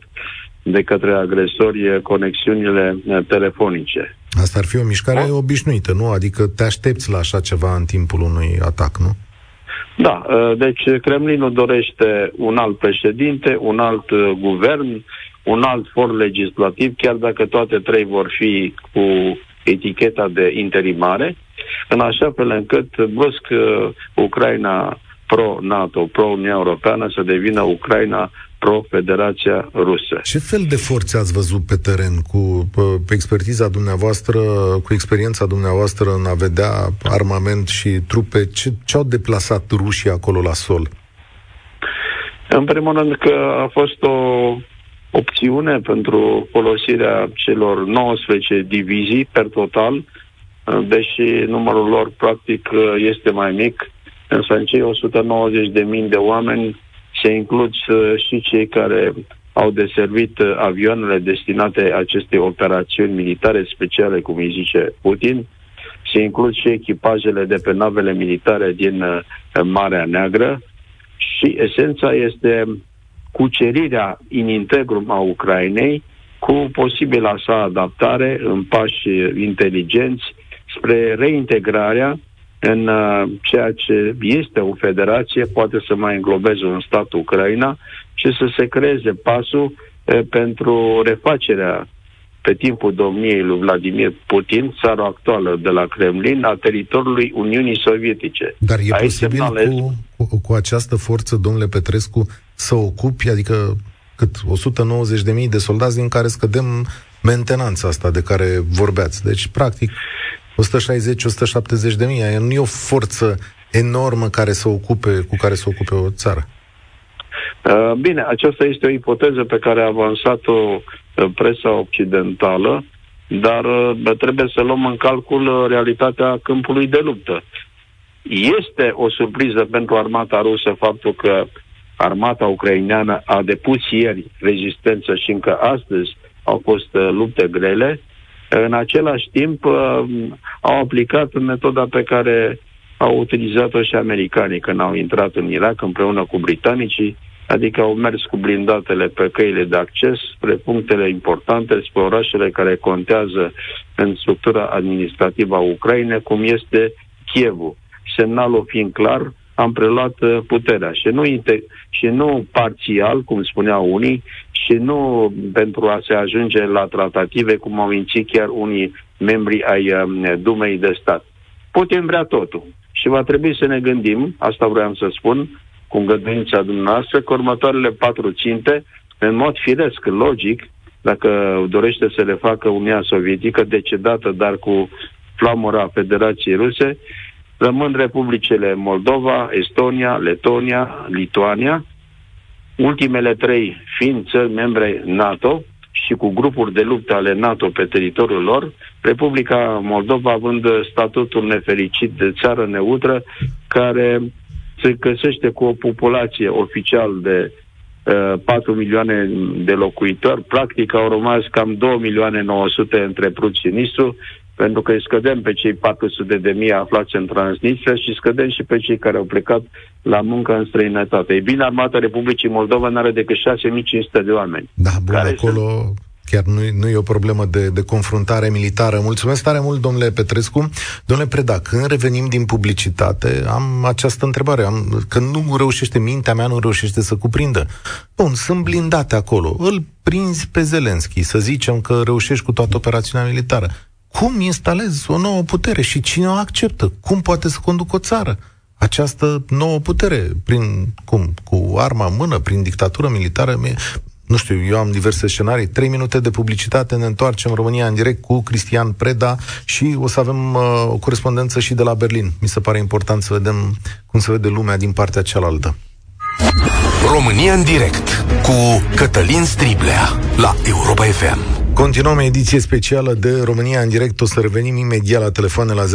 de către agresori conexiunile uh, telefonice. Asta ar fi o mișcare da? obișnuită, nu? Adică te aștepți la așa ceva în timpul unui atac, nu? Da, uh, deci Kremlinul dorește un alt președinte, un alt uh, guvern, un alt for legislativ, chiar dacă toate trei vor fi cu eticheta de interimare, în așa fel încât brusc uh, Ucraina pro-NATO, pro-Uniunea Europeană să devină Ucraina pro-Federația Rusă. Ce fel de forțe ați văzut pe teren cu pe expertiza dumneavoastră, cu experiența dumneavoastră în a vedea armament și trupe? Ce, ce au deplasat rușii acolo la sol? În primul rând că a fost o opțiune pentru folosirea celor 19 divizii per total, deși numărul lor practic este mai mic, însă în cei 190.000 de oameni se includ și cei care au deservit uh, avioanele destinate acestei operațiuni militare speciale, cum îi zice Putin, se includ și echipajele de pe navele militare din uh, Marea Neagră. Și esența este cucerirea in integrum a Ucrainei cu posibila sa adaptare în pași inteligenți spre reintegrarea în uh, ceea ce este o federație, poate să mai înglobeze un stat Ucraina și să se creeze pasul uh, pentru refacerea pe timpul domniei lui Vladimir Putin, țara actuală de la Kremlin, a teritoriului Uniunii Sovietice. Dar e Aici posibil semnalez... cu, cu, cu această forță, domnule Petrescu, să ocupi, adică cât 190.000 de soldați din care scădem mentenanța asta de care vorbeați. Deci, practic, 160-170 de mii. Nu e o forță enormă care să ocupe, cu care să ocupe o țară. Uh, bine, aceasta este o ipoteză pe care a avansat-o uh, presa occidentală, dar uh, trebuie să luăm în calcul realitatea câmpului de luptă. Este o surpriză pentru armata rusă faptul că armata ucraineană a depus ieri rezistență și încă astăzi au fost lupte grele, în același timp, uh, au aplicat metoda pe care au utilizat-o și americanii când au intrat în Irak împreună cu britanicii, adică au mers cu blindatele pe căile de acces spre punctele importante, spre orașele care contează în structura administrativă a Ucrainei, cum este Kievul. Semnalul fiind clar, am preluat uh, puterea și nu, inter- și nu parțial, cum spuneau unii, și nu pentru a se ajunge la tratative, cum au mințit chiar unii membri ai um, Dumei de stat. Putem vrea totul și va trebui să ne gândim, asta vreau să spun, cu îngăduința dumneavoastră, că următoarele patru ținte, în mod firesc, logic, dacă dorește să le facă Uniunea Sovietică, decedată, dar cu flamura Federației Ruse, rămân republicile Moldova, Estonia, Letonia, Lituania, ultimele trei fiind țări membre NATO și cu grupuri de luptă ale NATO pe teritoriul lor, Republica Moldova având statutul nefericit de țară neutră care se găsește cu o populație oficial de 4 uh, milioane de locuitori, practic au rămas cam 2 milioane 900 între Prut și Nistru, pentru că îi scădem pe cei 400 de mii aflați în Transnistria și scădem și pe cei care au plecat la muncă în străinătate. Ei bine, Armata Republicii Moldova nu are decât 6500 de oameni. Da, bun, acolo sunt... chiar nu, nu e o problemă de, de confruntare militară. Mulțumesc tare mult, domnule Petrescu. Domnule Preda, când revenim din publicitate, am această întrebare. Am, că nu reușește, mintea mea nu reușește să cuprindă. Bun, sunt blindate acolo. Îl prinzi pe Zelenski, să zicem că reușești cu toată operațiunea militară cum instalezi o nouă putere și cine o acceptă? Cum poate să conducă o țară? Această nouă putere, prin cum? Cu arma în mână, prin dictatură militară? Nu știu, eu am diverse scenarii. Trei minute de publicitate, ne întoarcem România în direct cu Cristian Preda și o să avem uh, o corespondență și de la Berlin. Mi se pare important să vedem cum se vede lumea din partea cealaltă. România în direct cu Cătălin Striblea la Europa FM. Continuăm ediție specială de România în direct. O să revenim imediat la telefoane la 0372069599.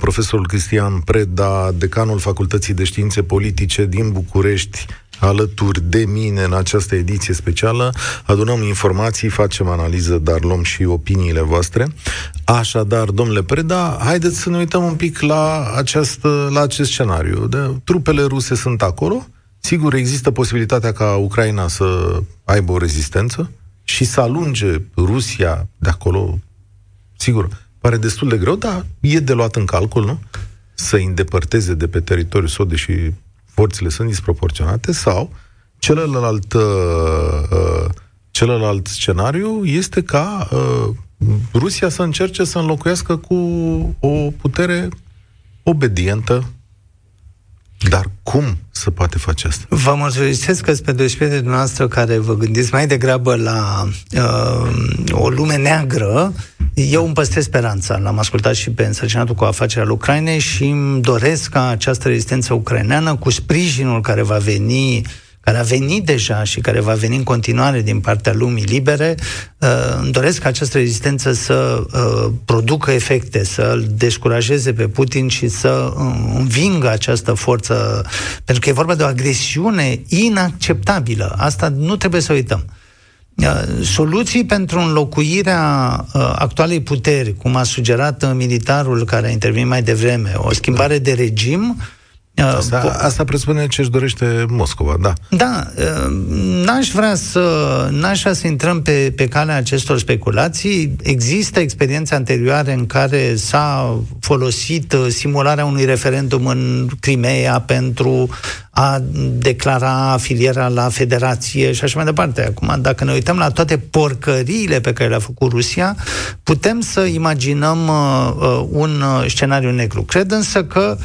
Profesorul Cristian Preda, decanul Facultății de Științe Politice din București, alături de mine în această ediție specială. Adunăm informații, facem analiză, dar luăm și opiniile voastre. Așadar, domnule Preda, haideți să ne uităm un pic la, această, la acest scenariu. De, trupele ruse sunt acolo, Sigur, există posibilitatea ca Ucraina să aibă o rezistență și să alunge Rusia de acolo. Sigur, pare destul de greu, dar e de luat în calcul, nu? Să îndepărteze de pe teritoriul său, deși forțele sunt disproporționate, sau celălalt, uh, uh, celălalt scenariu este ca uh, Rusia să încerce să înlocuiască cu o putere obedientă, dar cum să poate face asta? Vă mulțumesc că pe de dumneavoastră care vă gândiți mai degrabă la uh, o lume neagră. Eu îmi păstrez speranța. L-am ascultat și pe însărcinatul cu afacerea al Ucrainei și îmi doresc ca această rezistență ucraineană, cu sprijinul care va veni uh, care a venit deja și care va veni în continuare din partea lumii libere, uh, îmi doresc ca această rezistență să uh, producă efecte, să-l descurajeze pe Putin și să uh, învingă această forță, pentru că e vorba de o agresiune inacceptabilă. Asta nu trebuie să uităm. Soluții pentru înlocuirea actualei puteri, cum a sugerat militarul care a intervenit mai devreme, o schimbare de regim, Asta, asta presupune ce își dorește Moscova, da. Da, uh, n-aș vrea să, n-aș vrea să intrăm pe, pe calea acestor speculații. Există experiențe anterioare în care s-a folosit uh, simularea unui referendum în Crimea pentru a declara afilierea la federație și așa mai departe. Acum, dacă ne uităm la toate porcăriile pe care le-a făcut Rusia, putem să imaginăm uh, uh un scenariu negru. Cred însă că uh, Uh,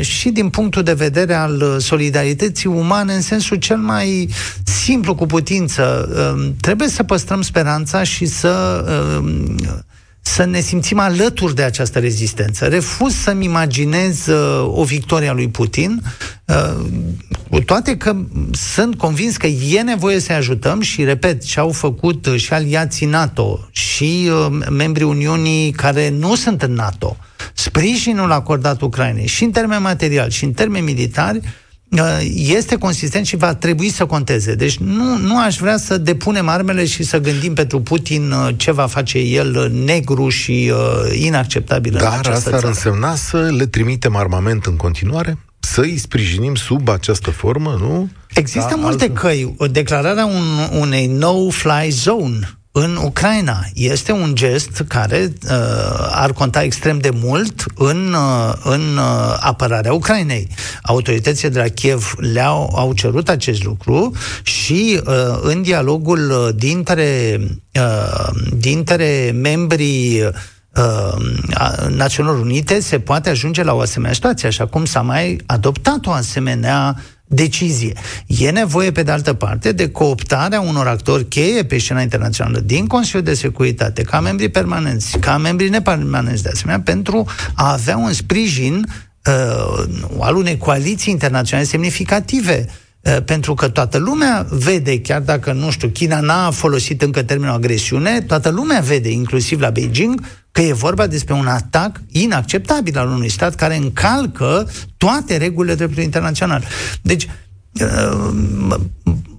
și din punctul de vedere al uh, solidarității umane în sensul cel mai simplu cu putință. Um, trebuie să păstrăm speranța și să um, să ne simțim alături de această rezistență. Refuz să-mi imaginez uh, o victorie a lui Putin, uh, cu toate că sunt convins că e nevoie să-i ajutăm și, repet, ce au făcut uh, și aliații NATO și uh, membrii Uniunii care nu sunt în NATO, sprijinul acordat Ucrainei și în termeni materiali și în termeni militari, uh, este consistent și va trebui să conteze. Deci nu, nu aș vrea să depunem armele și să gândim pentru Putin uh, ce va face el uh, negru și uh, inacceptabil Dar în această asta ar țară. însemna să le trimitem armament în continuare? Să îi sprijinim sub această formă, nu? Există da, multe altă... căi. O declararea un, unei no-fly zone în Ucraina. Este un gest care uh, ar conta extrem de mult în, uh, în uh, apărarea Ucrainei. Autoritățile de la Kiev le-au au cerut acest lucru și uh, în dialogul uh, dintre, uh, dintre membrii uh, Națiunilor Unite se poate ajunge la o asemenea situație, așa cum s-a mai adoptat o asemenea decizie. E nevoie, pe de altă parte, de cooptarea unor actori cheie pe scena internațională din Consiliul de Securitate, ca membri permanenți, ca membri nepermanenți de asemenea, pentru a avea un sprijin uh, al unei coaliții internaționale semnificative uh, pentru că toată lumea vede, chiar dacă, nu știu, China n-a folosit încă termenul agresiune, toată lumea vede, inclusiv la Beijing, că e vorba despre un atac inacceptabil al unui stat care încalcă toate regulile dreptului internațional. Deci, uh,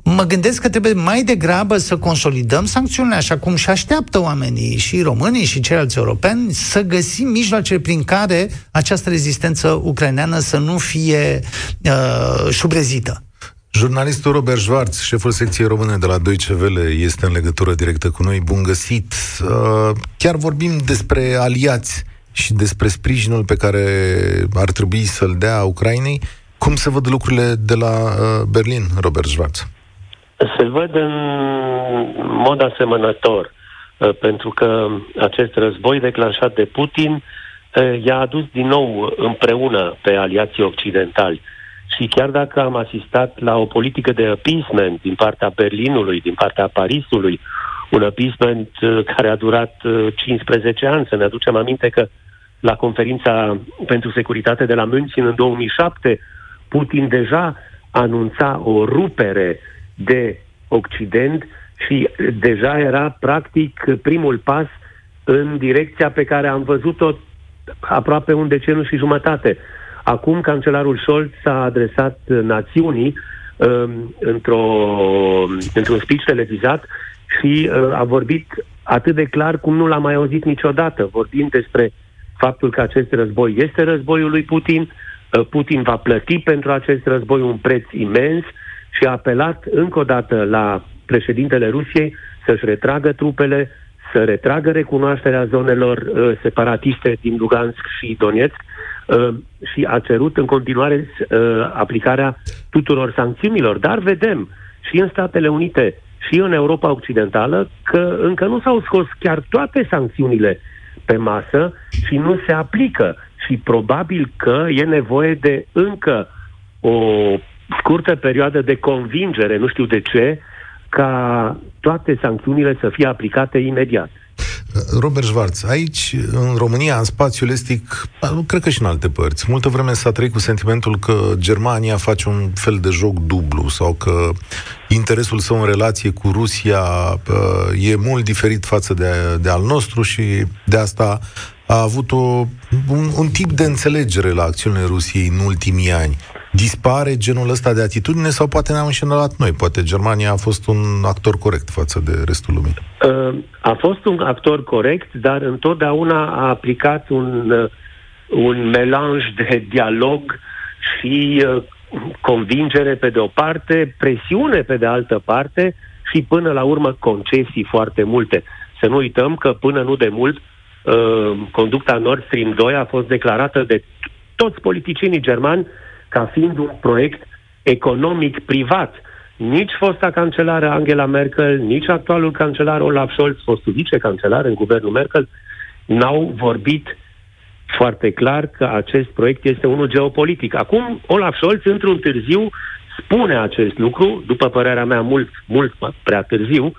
mă gândesc că trebuie mai degrabă să consolidăm sancțiunile, așa cum și așteaptă oamenii, și românii, și ceilalți europeni, să găsim mijloace prin care această rezistență ucraineană să nu fie uh, șubrezită. Jurnalistul Robert Schwarz, șeful secției române de la Deutsche Welle, este în legătură directă cu noi. Bun găsit! Uh, chiar vorbim despre aliați și despre sprijinul pe care ar trebui să-l dea Ucrainei. Cum se văd lucrurile de la uh, Berlin, Robert Schwarz? Se văd în mod asemănător, uh, pentru că acest război declanșat de Putin i-a adus din nou împreună pe aliații occidentali și chiar dacă am asistat la o politică de appeasement din partea Berlinului, din partea Parisului, un appeasement uh, care a durat 15 uh, ani, să ne aducem aminte că la conferința pentru securitate de la München în 2007, Putin deja anunța o rupere de Occident și deja era practic primul pas în direcția pe care am văzut-o aproape un deceniu și jumătate. Acum cancelarul Scholz s-a adresat națiunii um, într-o, într-un speech televizat și uh, a vorbit atât de clar cum nu l-a mai auzit niciodată, vorbind despre faptul că acest război este războiul lui Putin, uh, Putin va plăti pentru acest război un preț imens și a apelat încă o dată la președintele Rusiei să-și retragă trupele, să retragă recunoașterea zonelor uh, separatiste din Lugansk și Donetsk. Uh, și a cerut în continuare uh, aplicarea tuturor sancțiunilor. Dar vedem și în Statele Unite și în Europa Occidentală că încă nu s-au scos chiar toate sancțiunile pe masă și nu se aplică. Și probabil că e nevoie de încă o scurtă perioadă de convingere, nu știu de ce, ca toate sancțiunile să fie aplicate imediat. Robert Schwarz, aici, în România, în spațiul estic, cred că și în alte părți, multă vreme s-a trăit cu sentimentul că Germania face un fel de joc dublu sau că interesul său în relație cu Rusia e mult diferit față de, de al nostru și de asta a avut o, un, un tip de înțelegere la acțiunile Rusiei în ultimii ani dispare genul ăsta de atitudine sau poate ne-am înșelat noi? Poate Germania a fost un actor corect față de restul lumii. Uh, a fost un actor corect, dar întotdeauna a aplicat un, uh, un melanj de dialog și uh, convingere pe de o parte, presiune pe de altă parte și până la urmă concesii foarte multe. Să nu uităm că până nu de mult conducta Nord Stream 2 a fost declarată de toți politicienii germani ca fiind un proiect economic privat. Nici fosta cancelară Angela Merkel, nici actualul cancelar Olaf Scholz, fostul vicecancelar în guvernul Merkel, n-au vorbit foarte clar că acest proiect este unul geopolitic. Acum, Olaf Scholz, într-un târziu, spune acest lucru, după părerea mea, mult, mult prea târziu,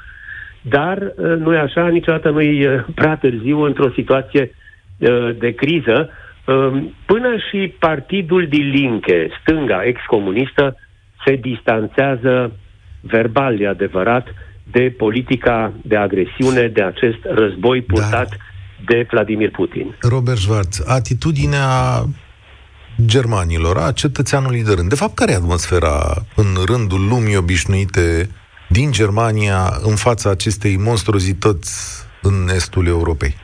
dar uh, nu e așa, niciodată nu e uh, prea târziu într-o situație uh, de criză. Ehm, până și partidul din Linke, stânga excomunistă, se distanțează verbal, e adevărat, de politica de agresiune, de acest război purtat da. de Vladimir Putin. Robert Schwarz, atitudinea germanilor, a cetățeanului de rând. De fapt, care e atmosfera în rândul lumii obișnuite din Germania în fața acestei monstruozități în estul Europei?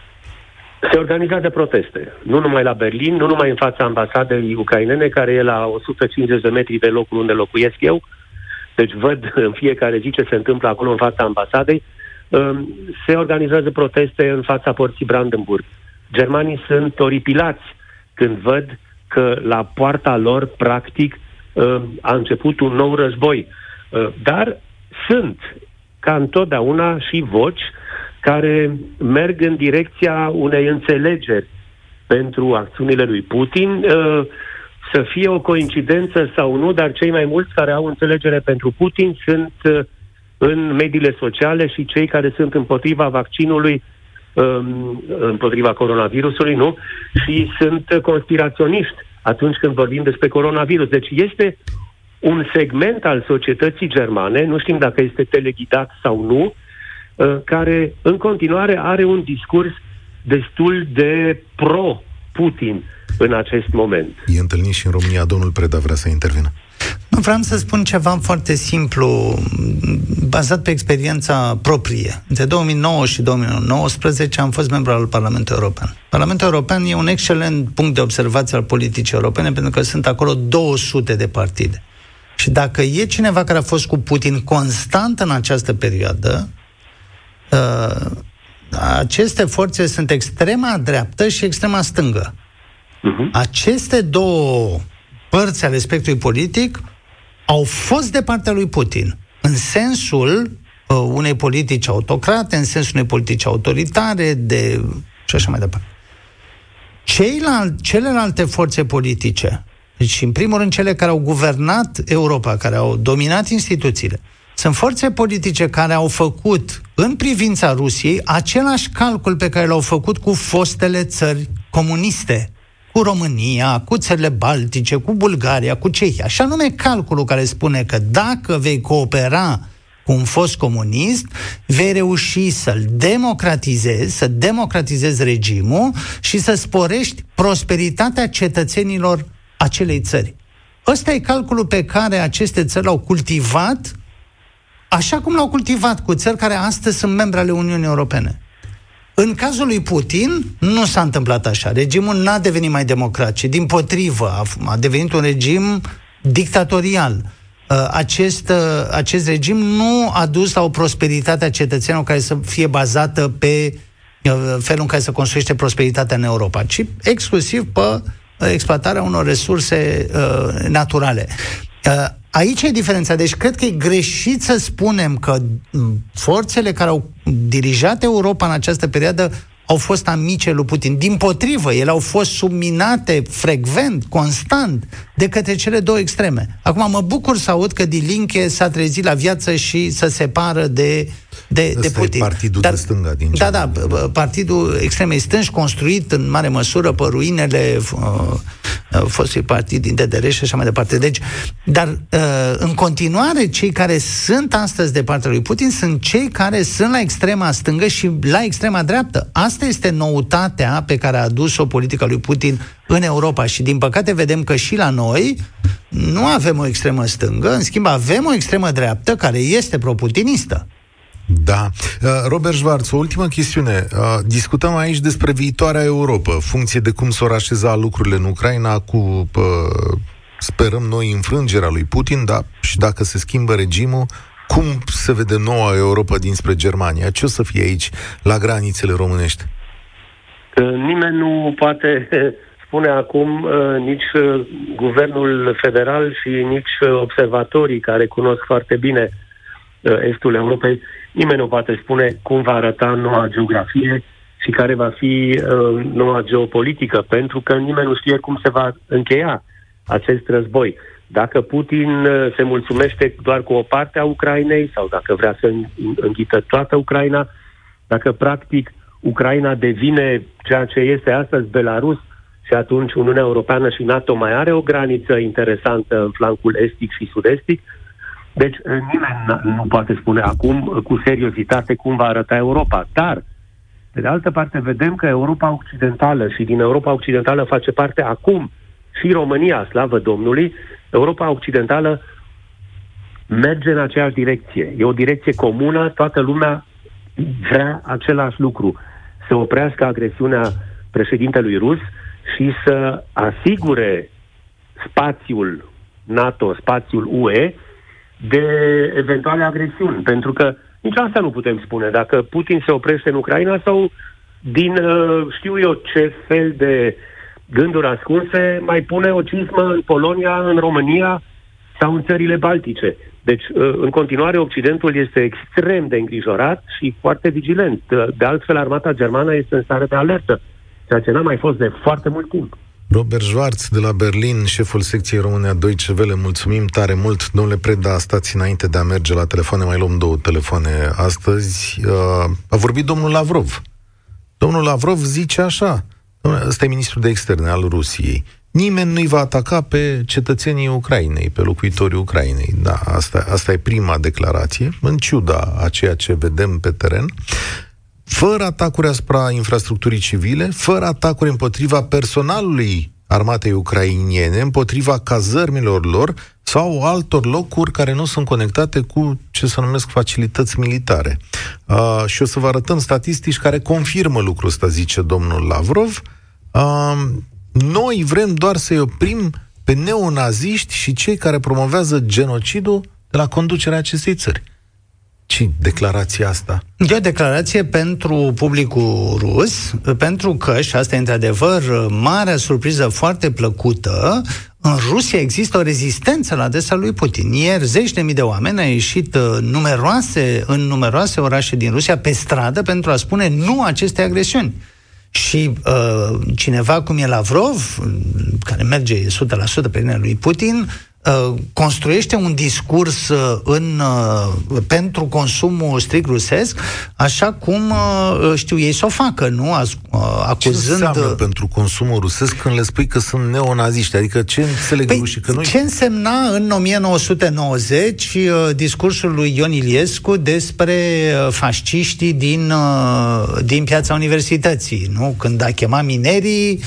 Se organizează proteste, nu numai la Berlin, nu numai în fața ambasadei ucrainene, care e la 150 de metri de locul unde locuiesc eu, deci văd în fiecare zi ce se întâmplă acolo în fața ambasadei, um, se organizează proteste în fața porții Brandenburg. Germanii sunt oripilați când văd că la poarta lor, practic, um, a început un nou război. Uh, dar sunt, ca întotdeauna, și voci care merg în direcția unei înțelegeri pentru acțiunile lui Putin. Uh, să fie o coincidență sau nu, dar cei mai mulți care au înțelegere pentru Putin sunt uh, în mediile sociale și cei care sunt împotriva vaccinului, um, împotriva coronavirusului, nu? Și sunt conspiraționiști atunci când vorbim despre coronavirus. Deci este un segment al societății germane, nu știm dacă este teleghidat sau nu, uh, care în continuare are un discurs destul de pro-Putin în acest moment. E întâlnit și în România. Domnul Preda vrea să intervină. Nu, vreau să spun ceva foarte simplu, bazat pe experiența proprie. Între 2009 și 2019 am fost membru al Parlamentului European. Parlamentul European e un excelent punct de observație al politicii europene, pentru că sunt acolo 200 de partide. Și dacă e cineva care a fost cu Putin constant în această perioadă, uh, aceste forțe sunt extrema dreaptă și extrema stângă. Uh-huh. Aceste două părți ale spectrului politic au fost de partea lui Putin, în sensul uh, unei politici autocrate, în sensul unei politici autoritare, de și așa mai departe. Ceilalți, celelalte forțe politice, deci în primul rând cele care au guvernat Europa, care au dominat instituțiile, sunt forțe politice care au făcut în privința Rusiei același calcul pe care l-au făcut cu fostele țări comuniste cu România, cu țările Baltice, cu Bulgaria, cu Cehia. Și anume calculul care spune că dacă vei coopera cu un fost comunist, vei reuși să-l democratizezi, să democratizezi regimul și să sporești prosperitatea cetățenilor acelei țări. Ăsta e calculul pe care aceste țări l-au cultivat, așa cum l-au cultivat cu țări care astăzi sunt membre ale Uniunii Europene. În cazul lui Putin nu s-a întâmplat așa. Regimul n-a devenit mai democrat, ci din potrivă a, a devenit un regim dictatorial. Uh, acest, uh, acest regim nu a dus la o prosperitate a cetățenilor care să fie bazată pe uh, felul în care se construiește prosperitatea în Europa, ci exclusiv pe exploatarea unor resurse naturale. Aici e diferența. Deci cred că e greșit să spunem că forțele care au dirijat Europa în această perioadă au fost amice lui Putin. Din potrivă, ele au fost subminate frecvent, constant, de către cele două extreme. Acum mă bucur să aud că Dilinche s-a trezit la viață și să separă de, de, de Putin. E partidul Dar, de stânga din Da, da, partidul extremei stângi, construit în mare măsură pe ruinele uh, uh fostului partid din DDR și așa mai departe. Deci, dar uh, în continuare, cei care sunt astăzi de partea lui Putin sunt cei care sunt la extrema stângă și la extrema dreaptă. Asta este noutatea pe care a adus-o politica lui Putin în Europa și din păcate vedem că și la noi nu avem o extremă stângă, în schimb avem o extremă dreaptă care este proputinistă. Da. Uh, Robert Schwarz, o ultimă chestiune. Uh, discutăm aici despre viitoarea Europa, funcție de cum s-au așeza lucrurile în Ucraina cu, uh, sperăm noi, înfrângerea lui Putin, dar și dacă se schimbă regimul, cum se vede noua Europa dinspre Germania? Ce o să fie aici, la granițele românești? Nimeni nu poate spune acum uh, nici uh, guvernul federal și nici uh, observatorii care cunosc foarte bine uh, estul Europei, nimeni nu poate spune cum va arăta noua geografie și care va fi uh, noua geopolitică, pentru că nimeni nu știe cum se va încheia acest război. Dacă Putin uh, se mulțumește doar cu o parte a Ucrainei sau dacă vrea să înghită toată Ucraina, dacă practic Ucraina devine ceea ce este astăzi Belarus, și atunci Uniunea Europeană și NATO mai are o graniță interesantă în flancul estic și sud-estic. Deci eh, nimeni nu poate spune acum eh, cu seriozitate cum va arăta Europa. Dar, pe de altă parte, vedem că Europa Occidentală și din Europa Occidentală face parte acum și România, slavă Domnului, Europa Occidentală merge în aceeași direcție. E o direcție comună, toată lumea vrea același lucru. Să oprească agresiunea președintelui rus, și să asigure spațiul NATO, spațiul UE, de eventuale agresiuni. Pentru că Nici asta nu putem spune. Dacă Putin se oprește în Ucraina sau din uh, știu eu ce fel de gânduri ascunse mai pune o cismă în Polonia, în România sau în țările baltice. Deci, uh, în continuare, Occidentul este extrem de îngrijorat și foarte vigilent. De altfel, armata germană este în stare de alertă, ceea ce n-a mai fost de foarte mult timp. Robert Schwarz de la Berlin, șeful secției România Deutsche Welle, mulțumim tare mult. Domnule Preda, stați înainte de a merge la telefoane, mai luăm două telefoane astăzi. Uh, a vorbit domnul Lavrov. Domnul Lavrov zice așa, ăsta e ministrul de externe al Rusiei, nimeni nu-i va ataca pe cetățenii Ucrainei, pe locuitorii Ucrainei. Da, asta, asta e prima declarație, în ciuda a ceea ce vedem pe teren fără atacuri asupra infrastructurii civile, fără atacuri împotriva personalului armatei ucrainiene, împotriva cazărmilor lor sau altor locuri care nu sunt conectate cu ce se numesc facilități militare. Uh, și o să vă arătăm statistici care confirmă lucrul ăsta, zice domnul Lavrov. Uh, noi vrem doar să-i oprim pe neonaziști și cei care promovează genocidul de la conducerea acestei țări. Ce declarația asta? E o declarație pentru publicul rus, pentru că, și asta e într-adevăr marea surpriză foarte plăcută, în Rusia există o rezistență la adresa lui Putin. Ieri zeci de mii de oameni au ieșit uh, numeroase, în numeroase orașe din Rusia pe stradă pentru a spune nu aceste agresiuni. Și uh, cineva cum e Lavrov, care merge 100% pe linia lui Putin, Uh, construiește un discurs uh, în, uh, pentru consumul strict rusesc, așa cum știu ei să o facă, nu? Acuzând... Ce înseamnă pentru consumul rusesc când le spui că sunt neonaziști? Adică ce înțeleg păi, și că nu Ce însemna în 1990 discursul lui Ion Iliescu despre fasciștii din, din piața universității, nu? Când a chemat minerii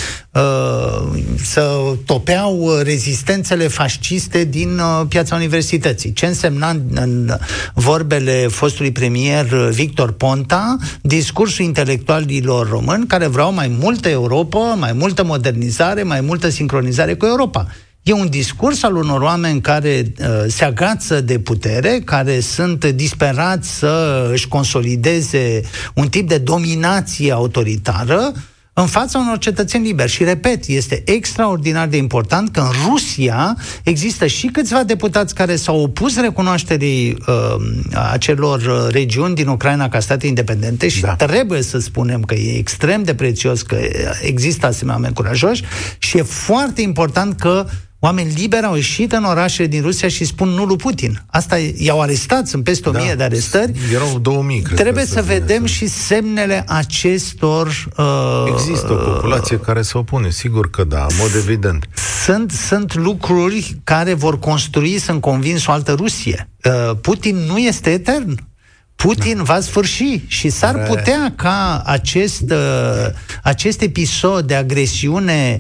să topeau rezistențele fasciste este din uh, piața universității. Ce însemna în, în vorbele fostului premier uh, Victor Ponta discursul intelectualilor români care vreau mai multă Europa, mai multă modernizare, mai multă sincronizare cu Europa. E un discurs al unor oameni care uh, se agață de putere, care sunt disperați să își consolideze un tip de dominație autoritară, în fața unor cetățeni liberi. Și repet, este extraordinar de important că în Rusia există și câțiva deputați care s-au opus recunoașterii uh, acelor uh, regiuni din Ucraina ca state independente și da. trebuie să spunem că e extrem de prețios că există asemenea oameni curajoși și e foarte important că Oameni liberi au ieșit în orașe din Rusia și spun nu lui Putin. Asta i-au arestat, sunt peste o da, mie de arestări. Erau 2000, cred Trebuie să, să vedem și semnele acestor... Uh, Există o populație uh, care se opune, sigur că da, în mod evident. Sunt, sunt lucruri care vor construi, sunt convins, o altă Rusie. Uh, Putin nu este etern. Putin da. va sfârși și s-ar putea ca acest, uh, acest episod de agresiune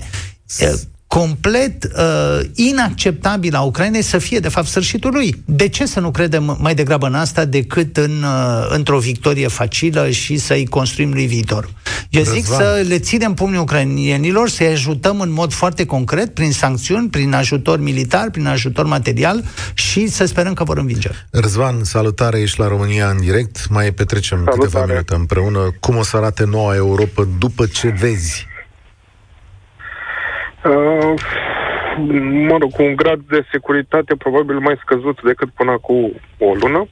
uh, complet uh, inacceptabil a Ucrainei să fie, de fapt, sfârșitul lui. De ce să nu credem mai degrabă în asta decât în, uh, într-o victorie facilă și să-i construim lui viitor? Eu zic Răzvan. să le ținem pumnii ucrainienilor, să-i ajutăm în mod foarte concret, prin sancțiuni, prin ajutor militar, prin ajutor material și să sperăm că vor învinge. Răzvan, salutare, ești la România în direct. Mai petrecem salutare. câteva minute împreună. Cum o să arate noua Europa după ce vezi Uh, mă rog, cu un grad de securitate probabil mai scăzut decât până cu o lună.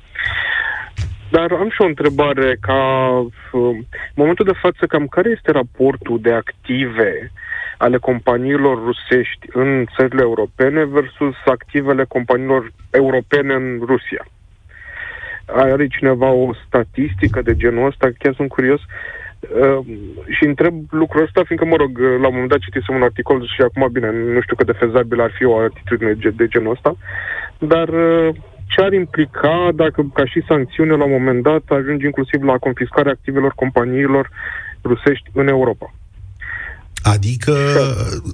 Dar am și o întrebare ca uh, în momentul de față cam care este raportul de active ale companiilor rusești în țările europene versus activele companiilor europene în Rusia. Are cineva o statistică de genul ăsta? Chiar sunt curios. Uh, și întreb lucrul ăsta, fiindcă, mă rog, la un moment dat citisem un articol și acum, bine, nu știu cât de fezabil ar fi o atitudine de genul ăsta, dar uh, ce ar implica dacă, ca și sancțiune, la un moment dat, ajunge inclusiv la confiscarea activelor companiilor rusești în Europa? Adică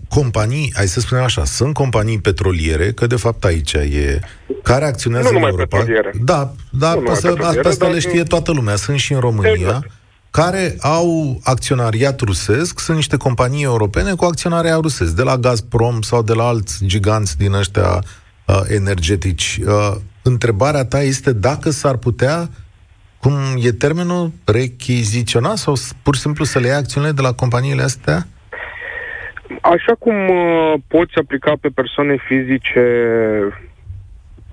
companii, hai să spunem așa, sunt companii petroliere, că de fapt aici e, care acționează nu în Europa. Petroliere. Da, da, nu asta, asta le știe toată lumea, sunt și în România. Exact care au acționariat rusesc, sunt niște companii europene cu acționarea rusesc, de la Gazprom sau de la alți giganți din ăștia uh, energetici. Uh, întrebarea ta este dacă s-ar putea cum e termenul rechiziționa sau pur și simplu să le ia acțiunile de la companiile astea? Așa cum uh, poți aplica pe persoane fizice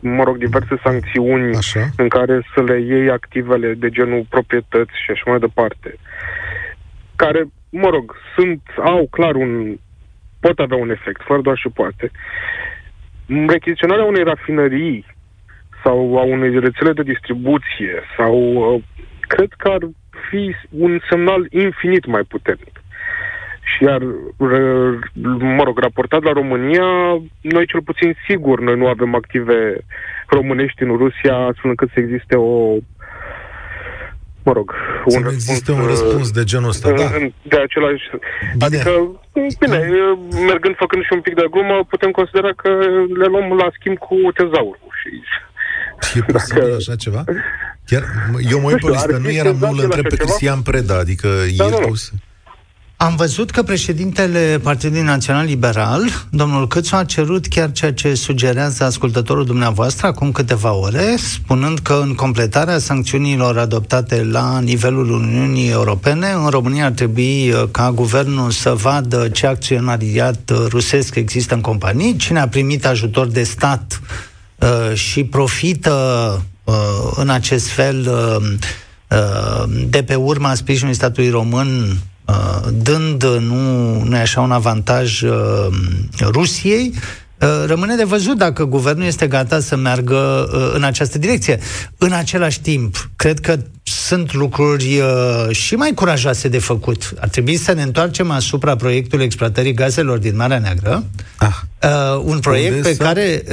mă rog, diverse sancțiuni Așa. în care să le iei activele de genul proprietăți și așa mai departe, care, mă rog, sunt, au clar un, pot avea un efect, fără doar și poate. Rechiziționarea unei rafinării sau a unei rețele de distribuție sau uh, cred că ar fi un semnal infinit mai puternic. Și iar, mă rog, raportat la România, noi cel puțin sigur, noi nu avem active românești în Rusia, astfel încât să existe o mă rog, un să răspuns, existe un răspuns de genul ăsta, da. De același... Bine. Adică, bine, da. mergând făcând și un pic de glumă, putem considera că le luăm la schimb cu tezaurul. Și... E posibil dacă... așa ceva? Chiar, eu mă uit pe nu era mult întreb pe Cristian Preda, adică da, e nu, nu. Am văzut că președintele Partidului Național Liberal, domnul Câțu, a cerut chiar ceea ce sugerează ascultătorul dumneavoastră acum câteva ore, spunând că în completarea sancțiunilor adoptate la nivelul Uniunii Europene, în România ar trebui uh, ca guvernul să vadă ce acționariat uh, rusesc există în companii, cine a primit ajutor de stat uh, și profită uh, în acest fel uh, uh, de pe urma sprijinului statului român Uh, dând, nu, nu e așa, un avantaj uh, Rusiei, uh, Rămâne de văzut dacă guvernul este gata să meargă în această direcție. În același timp, cred că sunt lucruri și mai curajoase de făcut. Ar trebui să ne întoarcem asupra proiectului exploatării gazelor din Marea Neagră, ah, un proiect pe să... care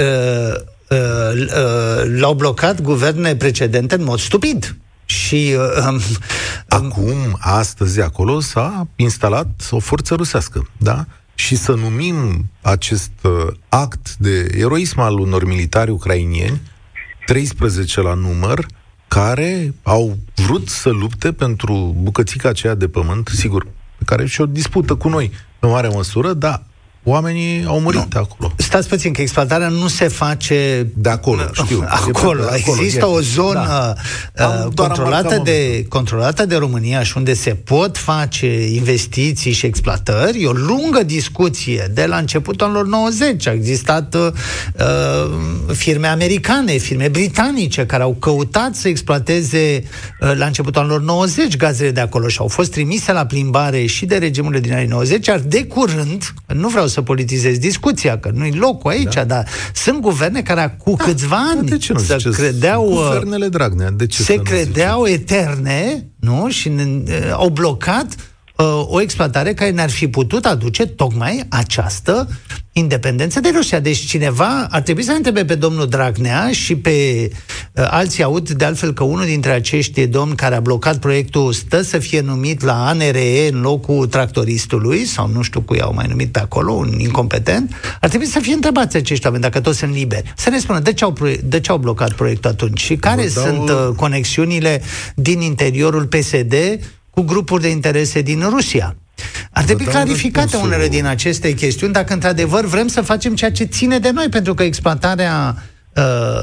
l-au blocat guverne precedente în mod stupid. Și uh, um, acum, astăzi, acolo s-a instalat o forță rusească, da? Și să numim acest uh, act de eroism al unor militari ucrainieni, 13 la număr, care au vrut să lupte pentru bucățica aceea de pământ, sigur, pe care și-o dispută cu noi în mare măsură, dar oamenii au murit nu. acolo. Stați puțin, că exploatarea nu se face... De acolo, știu. Acolo. De acolo Există e. o zonă da. uh, controlată, de, controlată de România și unde se pot face investiții și exploatări. E o lungă discuție de la începutul anilor 90. A existat uh, firme americane, firme britanice care au căutat să exploateze uh, la începutul anilor 90 gazele de acolo și au fost trimise la plimbare și de regimurile din anii 90, iar de curând, nu vreau să politizez discuția, că nu-i locul aici, da. dar sunt guverne care cu da, câțiva ani de ce nu să credeau... Uh, Guvernele Dragnea, de ce Se credeau eterne, nu? Și uh, au blocat uh, o exploatare care ne-ar fi putut aduce tocmai această independență de Rusia. Deci cineva ar trebui să întrebe pe domnul Dragnea și pe uh, alții aud de altfel că unul dintre acești domni care a blocat proiectul stă să fie numit la ANRE în locul tractoristului sau nu știu cui au mai numit pe acolo, un incompetent, ar trebui să fie întrebați acești oameni dacă toți sunt liberi. Să ne spună de ce au, de ce au blocat proiectul atunci și care dau... sunt uh, conexiunile din interiorul PSD cu grupuri de interese din Rusia. Ar trebui clarificate unele din aceste chestiuni dacă într-adevăr vrem să facem ceea ce ține de noi, pentru că exploatarea uh,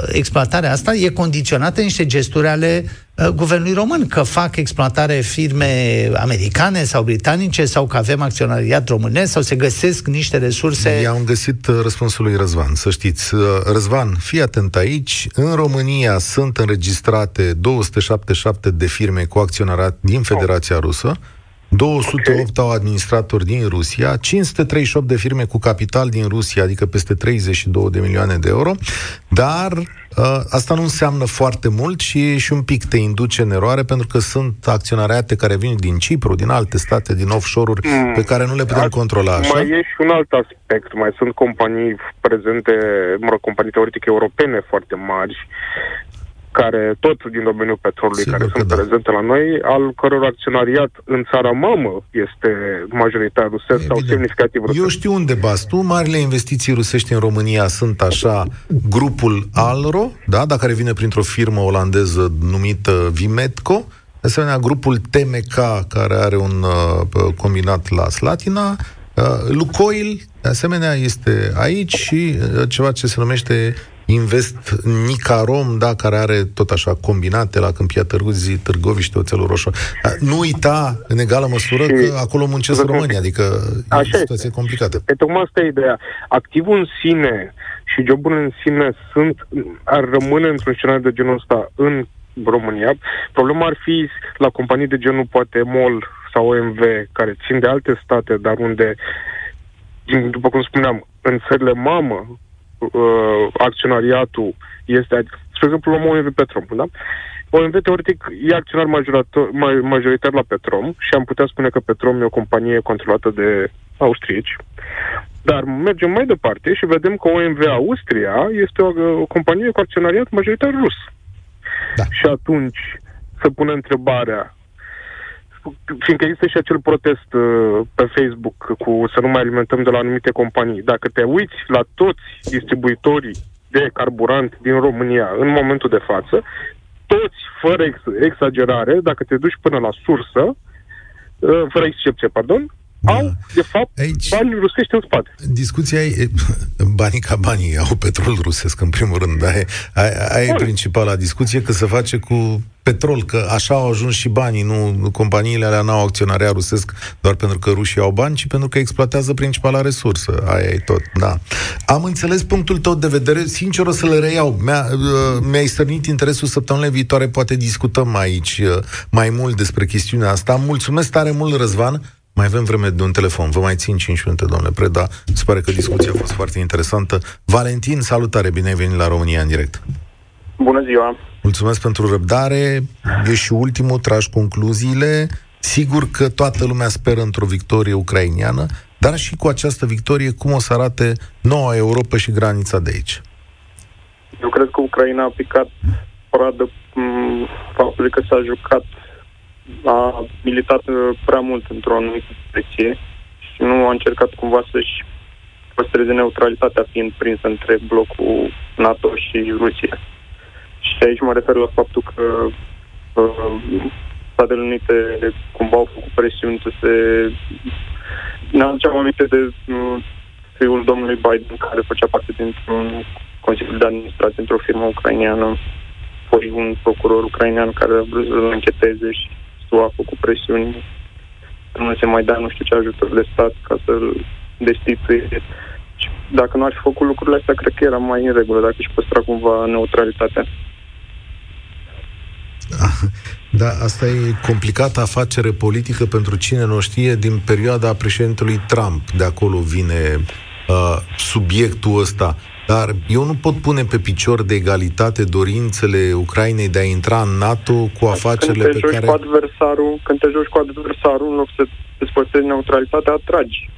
exploatarea asta e condiționată în niște gesturi ale uh, guvernului român, că fac exploatare firme americane sau britanice sau că avem acționariat românesc sau se găsesc niște resurse. I-am găsit uh, răspunsul lui Răzvan, să știți. Uh, Răzvan, fii atent aici. În România sunt înregistrate 277 de firme cu acționariat din Federația Rusă. 208 okay. au administratori din Rusia, 538 de firme cu capital din Rusia, adică peste 32 de milioane de euro, dar uh, asta nu înseamnă foarte mult și, și un pic te induce în eroare pentru că sunt acționariate care vin din Cipru, din alte state, din offshore-uri mm. pe care nu le putem controla. Așa? Mai e și un alt aspect, mai sunt companii prezente, mă rog, companii teoretic europene foarte mari care tot din domeniul petrolului, Sigur care sunt da. prezente la noi, al căror acționariat în țara mamă este majoritar rusesc sau semnificativ rusesc. Eu știu unde bas tu, marile investiții rusești în România sunt așa grupul Alro, da, dacă care vine printr-o firmă olandeză numită Vimetco, de asemenea, grupul TMK, care are un uh, combinat la Slatina, uh, Lucoil, de asemenea, este aici și uh, ceva ce se numește Invest Nicarom, da, care are tot așa combinate la Câmpia Târgu Zi, Târgoviște, Oțelul Roșu. Nu uita, în egală măsură, și că acolo muncesc români, adică așa e o situație este. complicată. Pe tocmai asta e ideea. Activul în sine și jobul în sine sunt, ar rămâne într-un scenariu de genul ăsta în România. Problema ar fi la companii de genul poate MOL sau OMV, care țin de alte state, dar unde, după cum spuneam, în țările mamă, uh, acționariatul este, spre exemplu, la OMV Petrom, da? OMV, teoretic, e acționar majoritar la Petrom și am putea spune că Petrom e o companie controlată de austrieci. Dar mergem mai departe și vedem că OMV Austria este o, o companie cu acționariat majoritar rus. Da. Și atunci să pună întrebarea fiindcă există și acel protest uh, pe Facebook cu să nu mai alimentăm de la anumite companii. Dacă te uiți la toți distribuitorii de carburant din România în momentul de față, toți, fără ex- exagerare, dacă te duci până la sursă, uh, fără excepție, pardon, au, de fapt, Aici, bani rusești în spate. Discuția e, banii ca banii au petrol rusesc, în primul rând, da? Aia, aia e principala discuție, că se face cu petrol, că așa au ajuns și banii, nu companiile alea n-au acționarea rusesc doar pentru că rușii au bani, ci pentru că exploatează principala resursă. Aia e tot, da. Am înțeles punctul tău de vedere, sincer o să le reiau. Mi-a, uh, mi-ai stărnit interesul săptămânile viitoare, poate discutăm aici uh, mai mult despre chestiunea asta. Mulțumesc tare mult, Răzvan, mai avem vreme de un telefon. Vă mai țin 5 minute, domnule Preda. Se pare că discuția a fost foarte interesantă. Valentin, salutare, bine ai venit la România în direct. Bună ziua! Mulțumesc pentru răbdare. E și ultimul, tragi concluziile. Sigur că toată lumea speră într-o victorie ucrainiană, dar și cu această victorie, cum o să arate noua Europa și granița de aici? Eu cred că Ucraina a picat pradă faptului că s-a jucat a militat uh, prea mult într-o anumită direcție și nu a încercat cumva să-și păstreze neutralitatea fiind prins între blocul NATO și Rusia. Și aici mă refer la faptul că uh, Statele Unite cumva au făcut presiuni să se... Ne aduceam aminte de uh, fiul domnului Biden care făcea parte dintr-un consiliu de administrație într-o firmă ucraineană. Foi un procuror ucrainean care a vrut să-l încheteze și SUA a făcut presiuni nu se mai dea nu știu ce ajutor de stat ca să-l destituie. Și dacă nu ar fi făcut lucrurile astea, cred că era mai în regulă, dacă își păstra cumva neutralitatea. Da, asta e complicată afacere politică pentru cine nu știe din perioada președintelui Trump. De acolo vine uh, subiectul ăsta. Dar eu nu pot pune pe picior de egalitate dorințele Ucrainei de a intra în NATO cu afacerile când te pe care... Cu adversarul, când te joci cu adversarul, în loc să îți neutralitatea, atragi.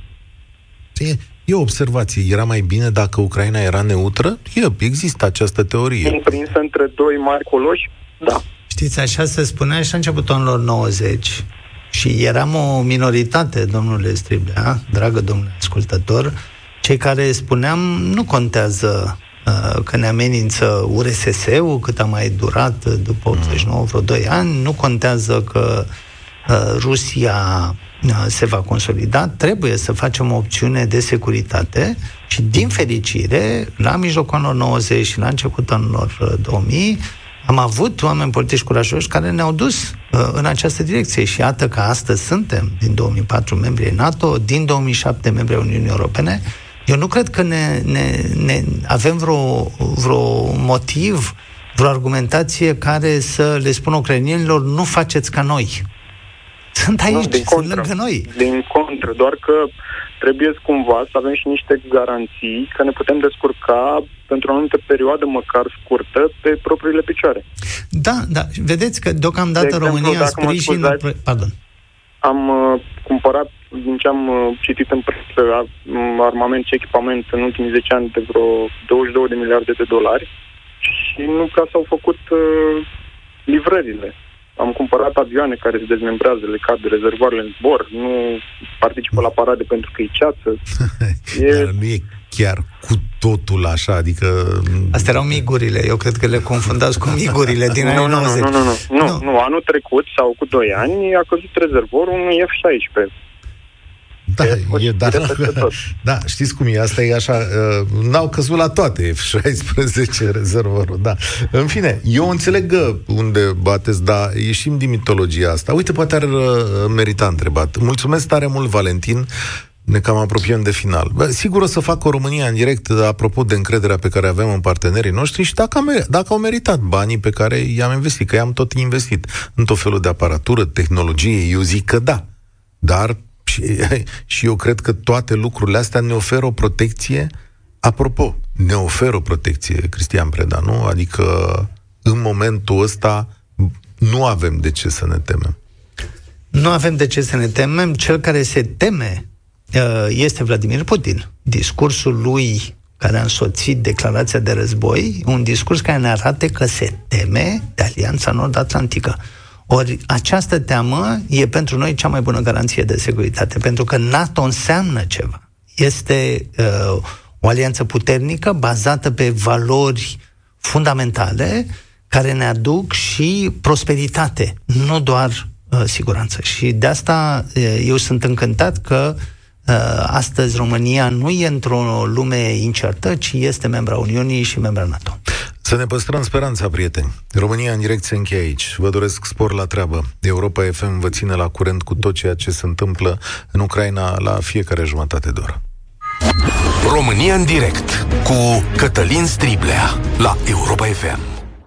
E, e o observație. Era mai bine dacă Ucraina era neutră? E, există această teorie. Împrinsă între doi mari coloși? Da. Știți, așa se spunea și la începutul anilor 90 și eram o minoritate, domnule Striblea, dragă domnule ascultător, cei care spuneam nu contează uh, că ne amenință URSS-ul, cât a mai durat după 89, vreo 2 ani, nu contează că uh, Rusia uh, se va consolida, trebuie să facem o opțiune de securitate și, din fericire, la mijlocul anilor 90 și la începutul anilor 2000, am avut oameni politici curajoși care ne-au dus uh, în această direcție. Și iată că astăzi suntem, din 2004, membri NATO, din 2007 membri ai Uniunii Europene, eu nu cred că ne, ne, ne avem vreo, vreo motiv, vreo argumentație care să le spună ucrainienilor nu faceți ca noi. Sunt aici, nu, din sunt contră, lângă noi. Din contră, doar că trebuie cumva să avem și niște garanții că ne putem descurca pentru o anumită perioadă, măcar scurtă, pe propriile picioare. Da, da. Vedeți că deocamdată de exemplu, România sprijină... Pardon. Am uh, cumpărat din ce am uh, citit în presă, armament și echipament în ultimii 10 ani de vreo 22 de miliarde de dolari și nu prea s-au făcut uh, livrările. Am cumpărat avioane care se dezmembrează, le cad rezervoarele în zbor, nu participă la parade pentru că e ceață. e... Dar nu e chiar cu totul așa, adică... Astea erau migurile, eu cred că le confundați cu migurile din anii 90. Nu, nu, nu, nu, nu, nu, anul trecut sau cu 2 ani a căzut rezervorul unui F-16 Da, e, da, da, știți cum e, asta e așa, uh, n-au căzut la toate F-16 rezervorul, da. În fine, eu înțeleg unde bateți, dar ieșim din mitologia asta. Uite, poate ar uh, merita întrebat. Mulțumesc tare mult, Valentin, ne cam apropiem de final. Bă, sigur o să fac o România în direct apropo de încrederea pe care avem în partenerii noștri și dacă, am, dacă au meritat banii pe care i-am investit, că i-am tot investit în tot felul de aparatură, tehnologie, eu zic că da. Dar și, și eu cred că toate lucrurile astea ne oferă o protecție Apropo, ne oferă o protecție, Cristian Preda, nu? Adică în momentul ăsta nu avem de ce să ne temem. Nu avem de ce să ne temem. Cel care se teme uh, este Vladimir Putin. Discursul lui care a însoțit declarația de război, un discurs care ne arată că se teme de Alianța Nord-Atlantică. Ori această teamă e pentru noi cea mai bună garanție de securitate, pentru că NATO înseamnă ceva. Este uh, o alianță puternică bazată pe valori fundamentale care ne aduc și prosperitate, nu doar uh, siguranță. Și de asta uh, eu sunt încântat că uh, astăzi România nu e într-o lume incertă, ci este membra Uniunii și membra NATO. Să ne păstrăm speranța, prieteni. România în direct se încheie aici. Vă doresc spor la treabă. Europa FM vă ține la curent cu tot ceea ce se întâmplă în Ucraina la fiecare jumătate de oră. România în direct cu Cătălin Striblea la Europa FM.